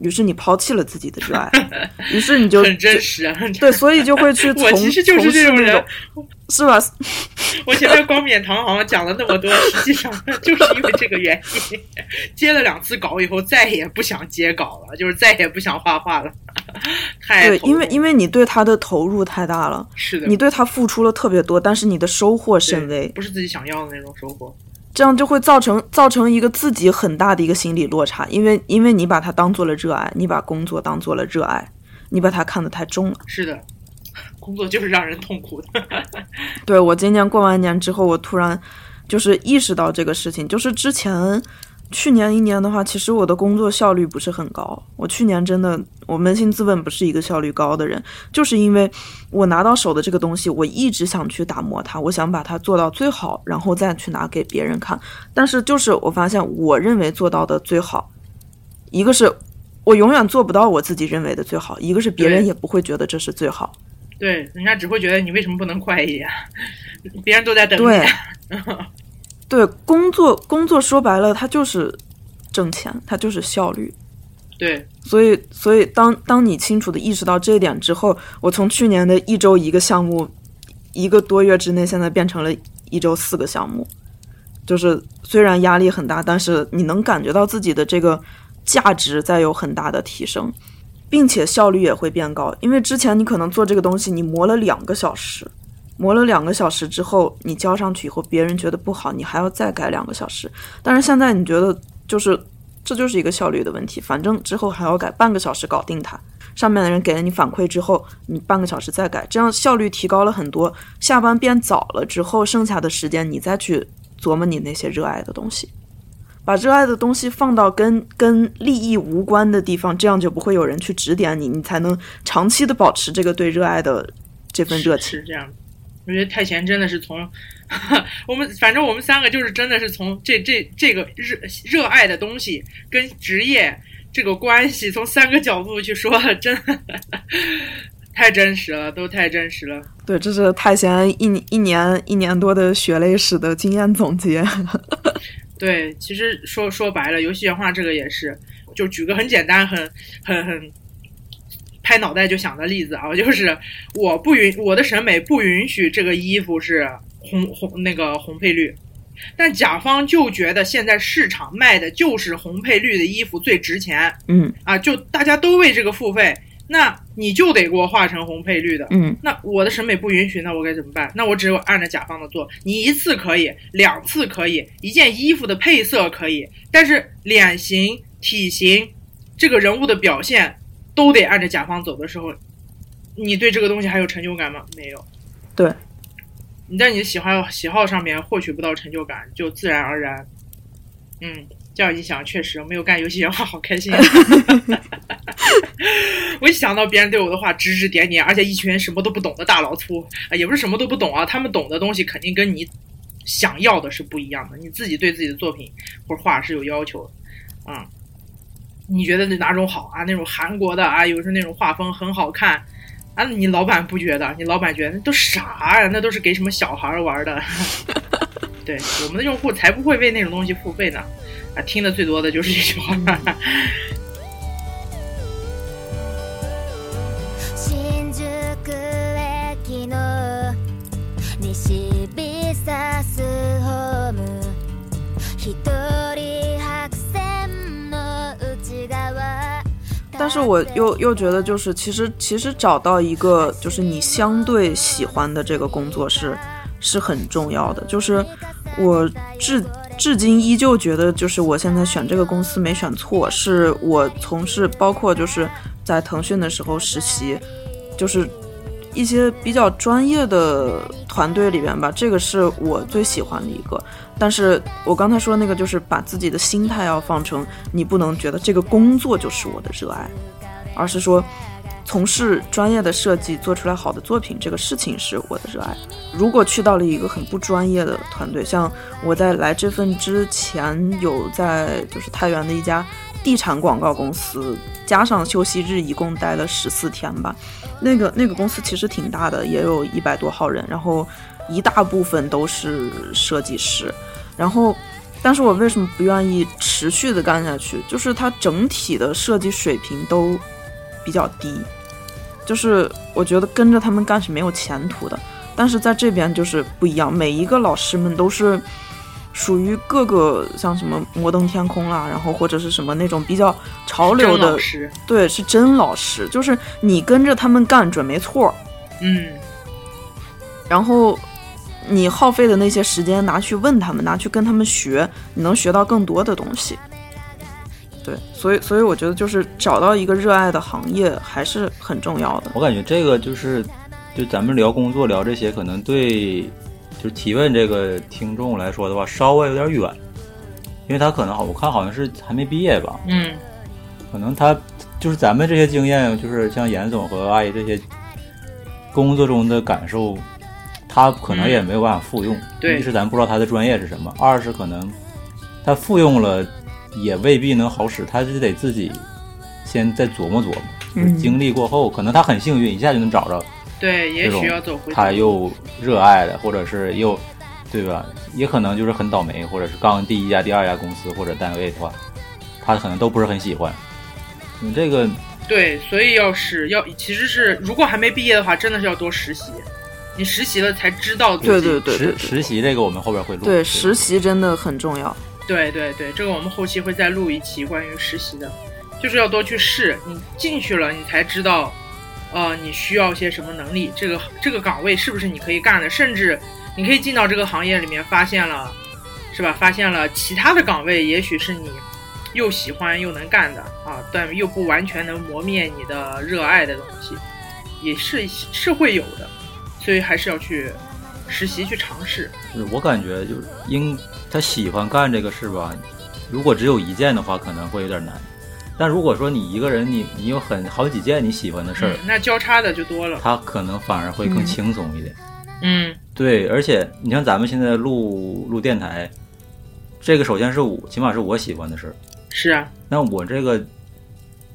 C: 于是你抛弃了自己的热爱，于是你就
B: 很真实
C: 对，所以就会去从
B: 我其实就是这种人
C: 从事那种，是吧？
B: 我前面光冕堂皇讲了那么多，实际上就是因为这个原因，接了两次稿以后，再也不想接稿了，就是再也不想画画了。太
C: 对，因为
B: 为
C: 因为你对他的投入太大了，
B: 是的，
C: 你对他付出了特别多，但是你的收获甚微，
B: 不是自己想要的那种收获。
C: 这样就会造成造成一个自己很大的一个心理落差，因为因为你把它当做了热爱，你把工作当做了热爱，你把它看得太重了。
B: 是的，工作就是让人痛苦的。
C: 对我今年过完年之后，我突然就是意识到这个事情，就是之前去年一年的话，其实我的工作效率不是很高。我去年真的，我扪心自问，不是一个效率高的人，就是因为我拿到手的这个东西，我一直想去打磨它，我想把它做到最好，然后再去拿给别人看。但是就是我发现，我认为做到的最好，一个是我永远做不到我自己认为的最好，一个是别人也不会觉得这是最好。
B: 对，人家只会觉得你为什么不能快一点？别人都在等你。
C: 对，对，工作工作说白了，它就是挣钱，它就是效率。
B: 对
C: 所以，所以当当你清楚的意识到这一点之后，我从去年的一周一个项目，一个多月之内，现在变成了一周四个项目。就是虽然压力很大，但是你能感觉到自己的这个价值在有很大的提升，并且效率也会变高。因为之前你可能做这个东西，你磨了两个小时，磨了两个小时之后，你交上去以后，别人觉得不好，你还要再改两个小时。但是现在你觉得就是这就是一个效率的问题，反正之后还要改半个小时搞定它。上面的人给了你反馈之后，你半个小时再改，这样效率提高了很多。下班变早了之后，剩下的时间你再去琢磨你那些热爱的东西，把热爱的东西放到跟跟利益无关的地方，这样就不会有人去指点你，你才能长期的保持这个对热爱的这份热情。
B: 是这样的。我觉得太闲真的是从我们，反正我们三个就是真的是从这这这个热热爱的东西跟职业这个关系，从三个角度去说，真的太真实了，都太真实了。
C: 对，这是太闲一一年一年多的血泪史的经验总结。
B: 对，其实说说白了，游戏原画这个也是，就举个很简单、很很很拍脑袋就想的例子啊，就是我不允我的审美不允许这个衣服是红红那个红配绿，但甲方就觉得现在市场卖的就是红配绿的衣服最值钱
C: 嗯
B: 啊，就大家都为这个付费，那你就得给我画成红配绿的。
C: 嗯
B: 那我的审美不允许，那我该怎么办？那我只有按照甲方的做。你一次可以，两次可以，一件衣服的配色可以，但是脸型、体型，这个人物的表现都得按着甲方走的时候，你对这个东西还有成就感吗？没有。
C: 对，
B: 你在你的喜好喜好上面获取不到成就感，就自然而然，嗯，这样一想，确实没有干游戏原画好开心、啊。我一想到别人对我的话指指点点，而且一群什么都不懂的大老粗啊，也不是什么都不懂啊，他们懂的东西肯定跟你想要的是不一样的。你自己对自己的作品或者画是有要求的，啊、你觉得哪种好啊？那种韩国的啊，有时候那种画风很好看啊，你老板不觉得？你老板觉得那都啥呀？那都是给什么小孩玩的。对，我们的用户才不会为那种东西付费呢。啊，听的最多的就是这句话。
C: 但是我又又觉得，就是其实其实找到一个就是你相对喜欢的这个工作是是很重要的。就是我至至今依旧觉得，就是我现在选这个公司没选错，是我从事包括就是在腾讯的时候实习，就是一些比较专业的团队里边吧，这个是我最喜欢的一个。但是我刚才说那个，就是把自己的心态要放成，你不能觉得这个工作就是我的热爱，而是说从事专业的设计，做出来好的作品，这个事情是我的热爱。如果去到了一个很不专业的团队，像我在来这份之前有在就是太原的一家地产广告公司，加上休息日一共待了十四天吧。那个那个公司其实挺大的，也有一百多号人，然后一大部分都是设计师。然后，但是我为什么不愿意持续的干下去？就是它整体的设计水平都比较低，就是我觉得跟着他们干是没有前途的。但是在这边就是不一样，每一个老师们都是属于各个像什么摩登天空啦，然后或者是什么那种比较潮流的对，是真老师，就是你跟着他们干准没错。
B: 嗯，
C: 然后你耗费的那些时间拿去问他们，拿去跟他们学，你能学到更多的东西。对，所以所以我觉得就是找到一个热爱的行业还是很重要的。
D: 我感觉这个就是，就咱们聊工作聊这些，可能对就是提问这个听众来说的话，稍微有点远，因为他可能好，我看好像是还没毕业吧，
B: 嗯，
D: 可能他就是咱们这些经验，就是像严总和阿姨这些工作中的感受，他可能也没有办法复用。
B: 对
D: 一是咱不知道他的专业是什么，二是可能他复用了也未必能好使，他就得自己先再琢磨琢磨。就是
C: 嗯
D: 经历过后，可能他很幸运，一下就能找着
B: 对，也许要走回
D: 他又热爱的，或者是又对吧？也可能就是很倒霉，或者是刚第一家、第二家公司或者单位的话，他可能都不是很喜欢。你这个
B: 对，所以要是要其实是如果还没毕业的话，真的是要多实习。你实习了才知道自己。
C: 对对对对
D: 实
C: 对
D: 实习这个我们后边会录。
C: 对，实习真的很重要。
B: 对对对，这个我们后期会再录一期关于实习的，就是要多去试。你进去了，你才知道，呃，你需要些什么能力，这个这个岗位是不是你可以干的，甚至你可以进到这个行业里面，发现了，是吧？发现了其他的岗位，也许是你又喜欢又能干的啊，但又不完全能磨灭你的热爱的东西，也是是会有的，所以还是要去实习去尝试。
D: 我感觉就是应他喜欢干这个事吧，如果只有一件的话，可能会有点难。但如果说你一个人，你你有很好几件你喜欢的事儿，
B: 嗯，那交叉的就多了。
D: 他可能反而会更
C: 嗯
D: 轻松一点。
B: 嗯
D: 对，而且你像咱们现在录录电台，这个首先是我，起码是我喜欢的事儿。
B: 是啊，
D: 那我这个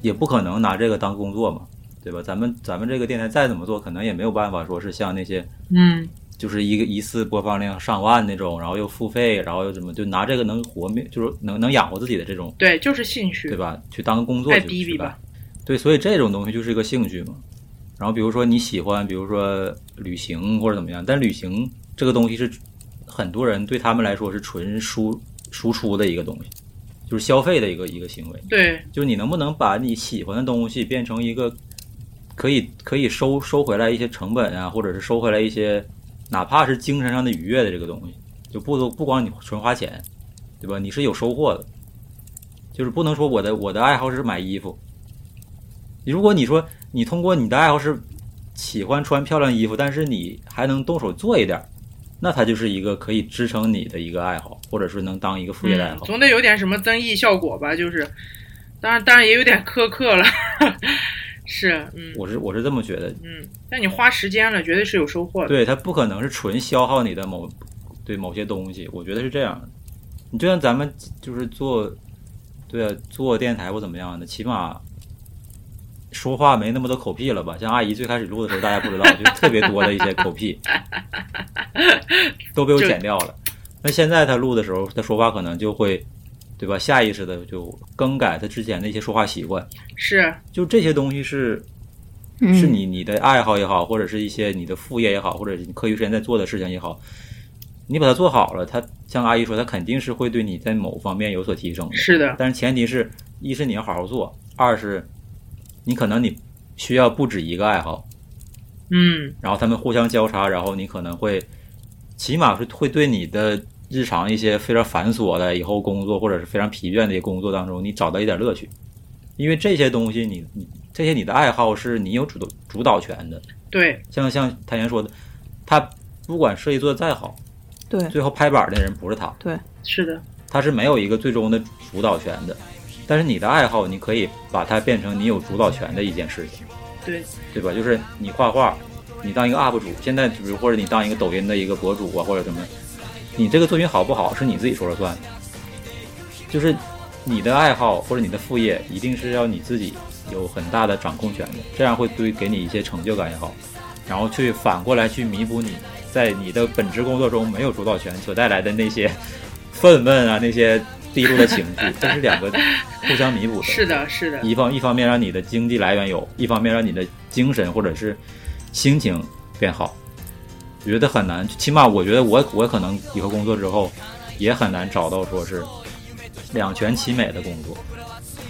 D: 也不可能拿这个当工作嘛，对吧？咱们咱们这个电台再怎么做，可能也没有办法说是像那些
B: 嗯
D: 就是一个一次播放量上万那种，然后又付费，然后又怎么就拿这个能活命，就是能能养活自己的这种，
B: 对，就是兴趣，
D: 对？吧？去当工作
B: 爱
D: 去是
B: 逼逼吧。
D: 对，所以这种东西就是一个兴趣嘛。然后比如说你喜欢，比如说旅行或者怎么样，但旅行这个东西是很多人对他们来说是纯输输出的一个东西，就是消费的一个一个行为。
B: 对，
D: 就是你能不能把你喜欢的东西变成一个可以可以收收回来一些成本啊，或者是收回来一些哪怕是精神上的愉悦的这个东西，就不都不光你纯花钱，对吧？你是有收获的，就是不能说我的我的爱好是买衣服。如果你说你通过你的爱好是喜欢穿漂亮衣服，但是你还能动手做一点，那它就是一个可以支撑你的一个爱好，或者是能当一个副业的爱，好。
B: 总得有点什么增益效果吧？就是，当然，当然也有点苛刻了，是，嗯
D: 我是我是这么觉得，
B: 嗯，但你花时间了，绝对是有收获的。
D: 对，它不可能是纯消耗你的某对某些东西，我觉得是这样的。你就像咱们就是做，对啊，做电台或怎么样的，起码说话没那么多口屁了吧？像阿姨最开始录的时候，大家不知道，就特别多的一些口屁，都被我剪掉了。那现在她录的时候，她说话可能就会，对吧？下意识的就更改他之前的一些说话习惯。
B: 是，
D: 就这些东西是
C: 嗯
D: 是你你的爱好也好，或者是一些你的副业也好，或者是你课余时间在做的事情也好，你把它做好了，他像阿姨说，他肯定是会对你在某方面有所提升的。
B: 是的，
D: 但是前提是一是你要好好做，二是你可能你需要不止一个爱好，
B: 嗯，
D: 然后他们互相交叉，然后你可能会起码是会对你的日常一些非常繁琐的以后工作或者是非常疲倦的一些工作当中，你找到一点乐趣，因为这些东西你你这些你的爱好是你有主导主导权的，
B: 对，
D: 像像谭岩说的，他不管设计做的再好，
C: 对。
D: 最后拍板的人不是他，对。
B: 是的，
D: 他是没有一个最终的主导权的。但是你的爱好，你可以把它变成你有主导权的一件事情，
B: 对，
D: 对吧？就是你画画，你当一个 UP 主，现在比如或者你当一个抖音的一个博主啊，或者什么，你这个作品好不好是你自己说了算。就是你的爱好或者你的副业，一定是要你自己有很大的掌控权的，这样会对给你一些成就感也好，然后去反过来去弥补你在你的本职工作中没有主导权所带来的那些 愤懑啊，那些低落的情绪，这是两个互相弥补的。
B: 是的，是的，
D: 一方一方面让你的经济来源有，一方面让你的精神或者是心情变好。我觉得很难，起码我觉得我我可能以后工作之后也很难找到说是两全其美的工作。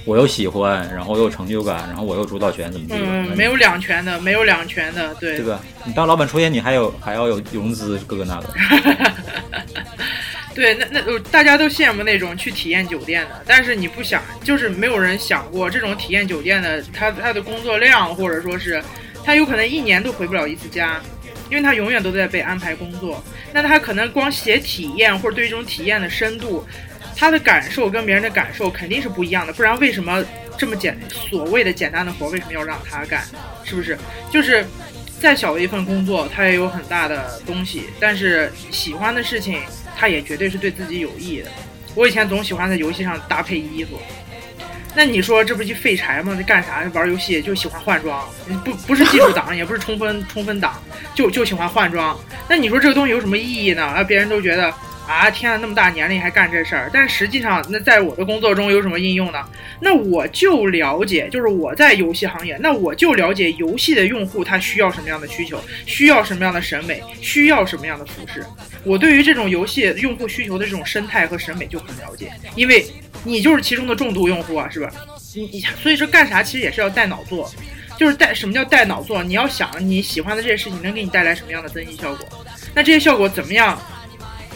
D: 我又喜欢，然后又有成就感，然后我又有主导权，怎么地的？
B: 嗯，没有两全的，没有两全的，对
D: 对吧？你当老板出现，你还有还要有融资，各个那个。
B: 对，那那呃大家都羡慕那种去体验酒店的，但是你不想，就是没有人想过这种体验酒店的，他他的工作量，或者说是他有可能一年都回不了一次家，因为他永远都在被安排工作。那他可能光写体验或者对这种体验的深度，他的感受跟别人的感受肯定是不一样的，不然为什么这么简所谓的简单的活为什么要让他干？是不是？就是再小的一份工作，他也有很大的东西，但是喜欢的事情。他也绝对是对自己有益的。我以前总喜欢在游戏上搭配衣服，那你说这不是废柴吗？这干啥？玩游戏就喜欢换装，不不是技术党，也不是冲分冲分党，就就喜欢换装。那你说这个东西有什么意义呢？啊，别人都觉得啊，天啊，那么大年龄还干这事儿。但实际上，那在我的工作中有什么应用呢？那我就了解，就是我在游戏行业，那我就了解游戏的用户他需要什么样的需求，需要什么样的审美，需要什么样的服饰。我对于这种游戏用户需求的这种生态和审美就很了解，因为你就是其中的重度用户啊，是吧？你你所以说干啥其实也是要带脑做，就是带什么叫带脑做？你要想你喜欢的这些事情能给你带来什么样的增益效果，那这些效果怎么样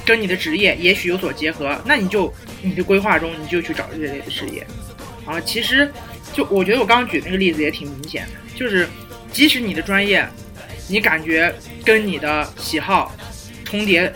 B: 跟你的职业也许有所结合，那你就你的规划中你就去找这类的事业。啊，其实就我觉得我刚刚举那个例子也挺明显的，就是即使你的专业你感觉跟你的喜好重叠。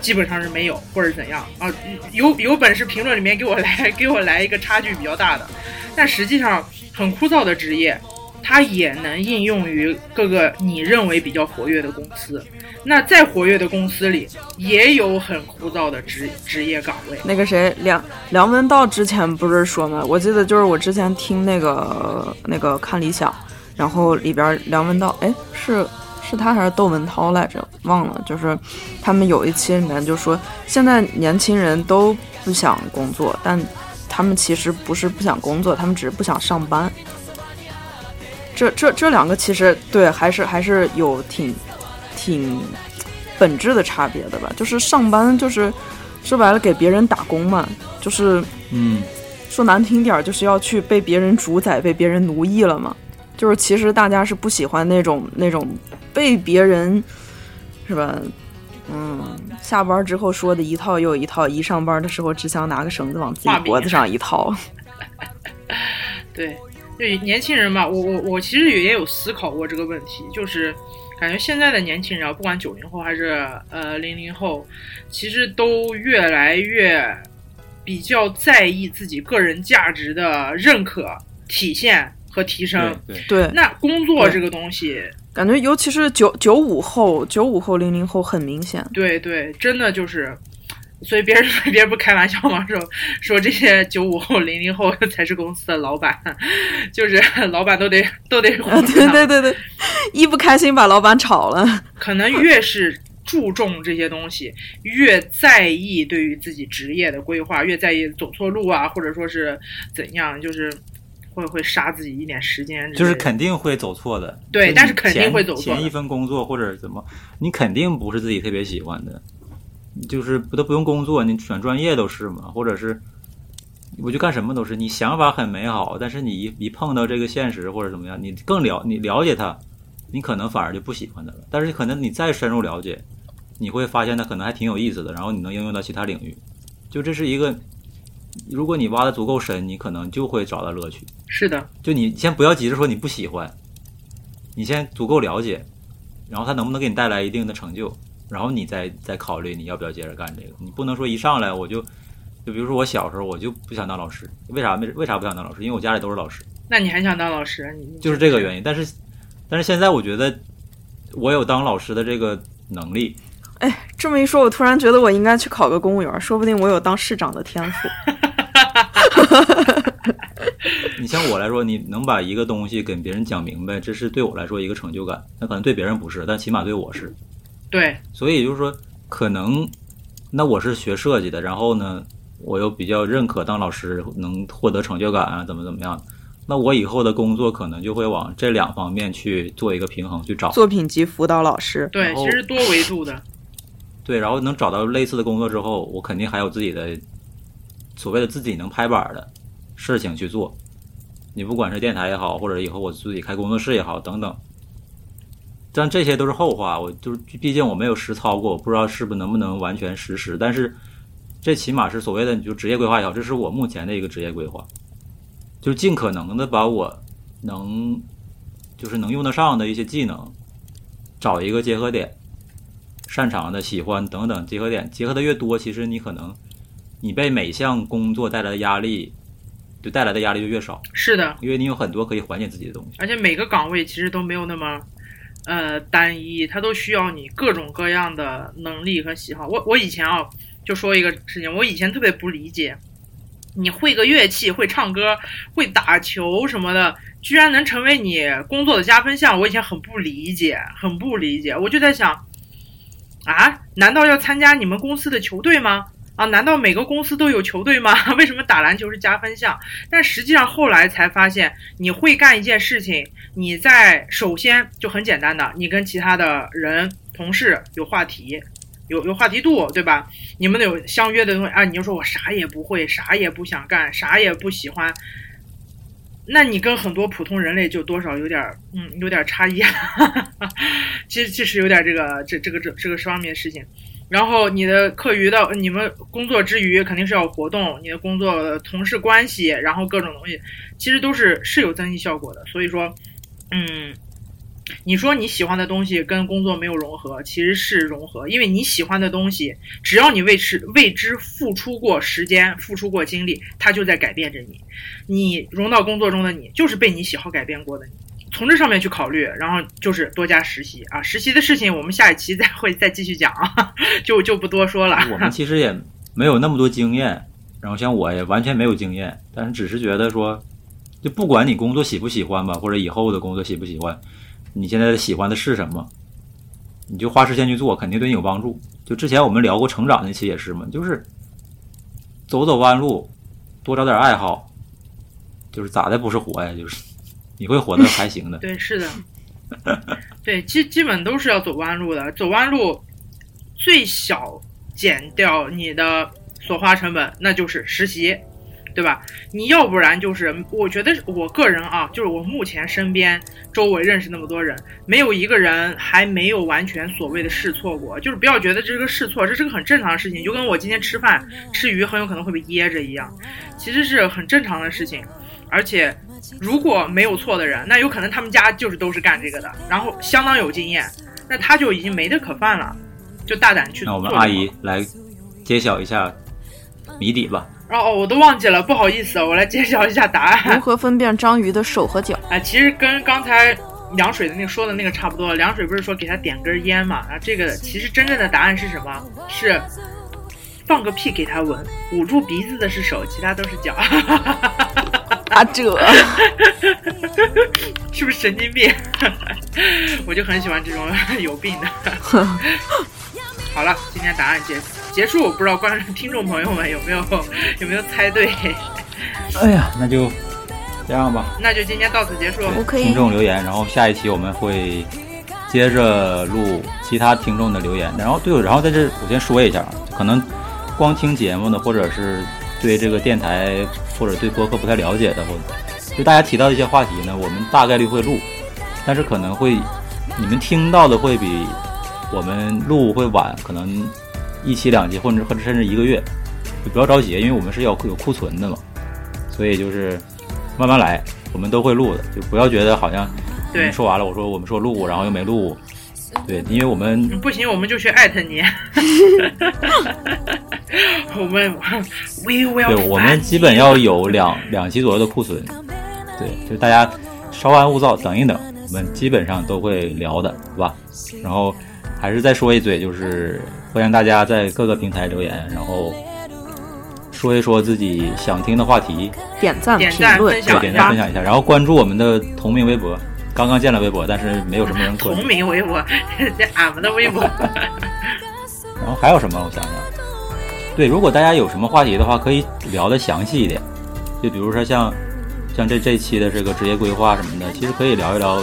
B: 基本上是没有，或者怎样啊？有有本事评论里面给我来 给我来一个差距比较大的，但实际上很枯燥的职业，它也能应用于各个你认为比较活跃的公司。那在活跃的公司里，也有很枯燥的职职业岗位。
C: 那个谁，梁梁文道之前不是说吗？我记得就是我之前听那个那个看理想，然后里边梁文道，哎，是是他还是窦文涛来着？忘了。就是他们有一期里面就说，现在年轻人都不想工作，但他们其实不是不想工作，他们只是不想上班。这这这两个其实对，还是还是有挺挺本质的差别的吧。就是上班就是说白了给别人打工嘛，就是
D: 嗯，
C: 说难听点儿，就是要去被别人主宰、被别人奴役了嘛。就是其实大家是不喜欢那种那种被别人是吧？嗯，下班之后说的一套又一套，一上班的时候只想拿个绳子往自己脖子上一套。
B: 对，对年轻人嘛，我我我其实也有思考过这个问题，就是感觉现在的年轻人啊，不管九零后还是呃零零后，其实都越来越比较在意自己个人价值的认可、体现和提升。
D: 对对，
B: 那工作这个东西，
C: 感觉尤其是九九五后、九五后、零零后很明显。
B: 对对，真的就是，所以别人别人不开玩笑嘛？说说这些九五后、零零后才是公司的老板，就是老板都得都得
C: 啊，对对对对，一不开心把老板炒了。
B: 可能越是注重这些东西，越在意对于自己职业的规划，越在意走错路啊，或者说是怎样，就是会会杀自己一点时间
D: 就是肯定会走错的。
B: 对但是肯定会走错
D: 前一份工作或者怎么，你肯定不是自己特别喜欢的，就是不都不用工作，你选专业都是嘛，或者是。我就干什么都是，你想法很美好，但是你一一碰到这个现实或者怎么样，你更了你了解他，你可能反而就不喜欢他了。但是可能你再深入了解，你会发现他可能还挺有意思的，然后你能应用到其他领域。就这是一个，如果你挖的足够深，你可能就会找到乐趣。
B: 是的，
D: 就你先不要急着说你不喜欢，你先足够了解，然后它能不能给你带来一定的成就，然后你再再考虑你要不要接着干这个。你不能说一上来我就，就比如说我小时候我就不想当老师，为啥没为啥不想当老师？因为我家里都是老师，
B: 那你还想当老师？你你
D: 就是这个原因。但是但是现在我觉得我有当老师的这个能力，
C: 哎，这么一说，我突然觉得我应该去考个公务员，说不定我有当市长的天赋。
D: 你像我来说，你能把一个东西跟别人讲明白，这是对我来说一个成就感。那可能对别人不是，但起码对我是。
B: 对，
D: 所以就是说，可能那我是学设计的，然后呢，我又比较认可当老师能获得成就感啊，怎么怎么样。那我以后的工作可能就会往这两方面去做一个平衡，去找
C: 作品集辅导老师，
B: 对，其实多维度的，
D: 对，然后能找到类似的工作之后，我肯定还有自己的所谓的自己能拍板的事情去做。你不管是电台也好，或者以后我自己开工作室也好，等等，但这些都是后话。我就是，毕竟我没有实操过，我不知道是不是能不能完全实施。但是这起码是所谓的，你就职业规划也好，这是我目前的一个职业规划，就尽可能的把我能就是能用得上的一些技能，找一个结合点，擅长的、喜欢等等结合点，结合的越多，其实你可能你被每项工作带来的压力，就带来的压力就越少，
B: 是的，
D: 因为你有很多可以缓解自己的东西。
B: 而且每个岗位其实都没有那么呃单一，它都需要你各种各样的能力和喜好。我我以前啊，就说一个事情，我以前特别不理解，你会个乐器，会唱歌，会打球什么的，居然能成为你工作的加分项，我以前很不理解，很不理解。我就在想，啊，难道要参加你们公司的球队吗？啊，难道每个公司都有球队吗？为什么打篮球是加分项？但实际上后来才发现，你会干一件事情，你在首先就很简单的，你跟其他的人同事有话题，有有话题度，对吧？你们有相约的东西啊，你就说我啥也不会，啥也不想干，啥也不喜欢。那你跟很多普通人类就多少有点儿，嗯，有点差异，其实其实有点这个这这个这这个方面事情。然后你的课余的，你们工作之余肯定是要活动，你的工作的同事关系，然后各种东西，其实都是是有增益效果的。所以说，嗯，你说你喜欢的东西跟工作没有融合，其实是融合，因为你喜欢的东西，只要你为之为之付出过时间、付出过精力，它就在改变着你。你融到工作中的你，就是被你喜好改变过的你。从这上面去考虑，然后就是多加实习啊，实习的事情我们下一期再会再继续讲啊，就就不多说了。
D: 我们其实也没有那么多经验，然后像我也完全没有经验，但是只是觉得说，就不管你工作喜不喜欢吧，或者以后的工作喜不喜欢，你现在喜欢的是什么，你就花时间去做，肯定对你有帮助。就之前我们聊过成长那期也是嘛，就是走走弯路，多找点爱好，就是咋的不是活呀？就是你会活得还行的。
B: 对，是的，对，基基本都是要走弯路的。走弯路，最小减掉你的所花成本，那就是实习，对吧？你要不然就是，我觉得我个人啊，就是我目前身边周围认识那么多人，没有一个人还没有完全所谓的试错过。就是不要觉得这是个试错，这是个很正常的事情，就跟我今天吃饭吃鱼很有可能会被噎着一样，其实是很正常的事情。而且如果没有错的人，那有可能他们家就是都是干这个的，然后相当有经验，那他就已经没得可犯了，就大胆去
D: 那我
B: 做
D: 阿姨来揭晓一下谜底吧。
B: 哦哦，我都忘记了，不好意思，我来揭晓一下答案如。
C: 何分辨章鱼的手和脚？
B: 哎，其实跟刚才凉水的那个说的那个差不多。凉水不是说给他点根烟嘛？然后，这个其实真正的答案是什么？是放个屁给他闻，捂住鼻子的是手，其他都是脚。
C: 啊，这
B: 是不是神经病？我就很喜欢这种有病的。好了，今天答案结结束，不知道观众听众朋友们有没有有没有猜对？
D: 哎呀，那就这样吧。
B: 那就今天到此结束。
C: 我可以
D: 听众留言，然后下一期我们会接着录其他听众的留言。然后对，然后在这我先说一下啊，可能光听节目的，或者是对这个电台或者对播客不太了解的，或者就大家提到的一些话题呢，我们大概率会录，但是可能会你们听到的会比我们录会晚，可能一期两期，或者或者甚至一个月。就不要着急，因为我们是要有库存的嘛，所以就是慢慢来，我们都会录的，就不要觉得好像你
B: 对
D: 们说完了，我说我们说录，然后又没录，对，因为我们
B: 嗯不行，我们就去艾特你。我们 we will，
D: 对我们基本要有两两期左右的库存，对，就大家稍安勿躁，等一等，我们基本上都会聊的，好吧？然后还是再说一嘴，就是欢迎大家在各个平台留言，然后说一说自己想听的话题，
C: 点赞、
B: 点赞
C: 评论、
D: 对，点赞分。享一下，然后关注我们的同名微博。刚刚建了微博，但是没有什么人关注
B: 同。名微博，这俺们的微博。
D: 然后还有什么？我想想，对，如果大家有什么话题的话，可以聊的详细一点。就比如说像像这这期的这个职业规划什么的，其实可以聊一聊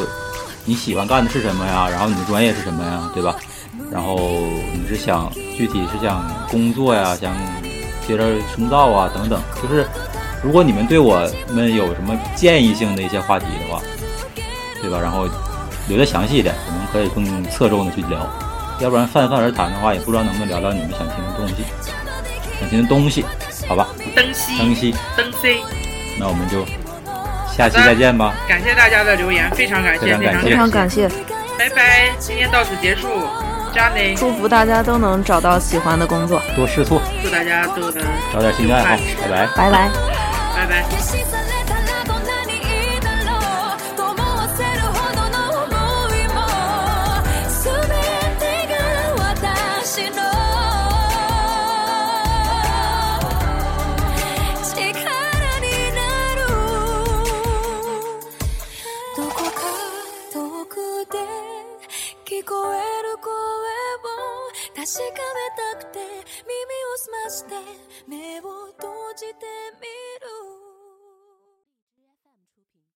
D: 你喜欢干的是什么呀，然后你的专业是什么呀，对吧？然后你是想具体是想工作呀，想接着深造啊等等。就是如果你们对我们有什么建议性的一些话题的话，对吧？然后留的详细一点，我们可以更侧重的去聊。要不然泛泛而谈的话，也不知道能不能聊聊你们想听的东西，想听的东西，好吧？
B: 灯西，
D: 灯西，
B: 灯 C，
D: 那我们就下期再见吧。
B: 感谢大家的留言，非常感谢，
D: 非常感谢
C: 非常感谢，
B: 拜拜，今天到此结束，
C: 祝福大家都能找到喜欢的工作，
D: 多试错，
B: 祝大家都能
D: 找点新的爱好，拜拜。
C: 拜拜。
B: 拜拜。
E: こえる声を確かめたくて耳を澄まして目を閉じてみる。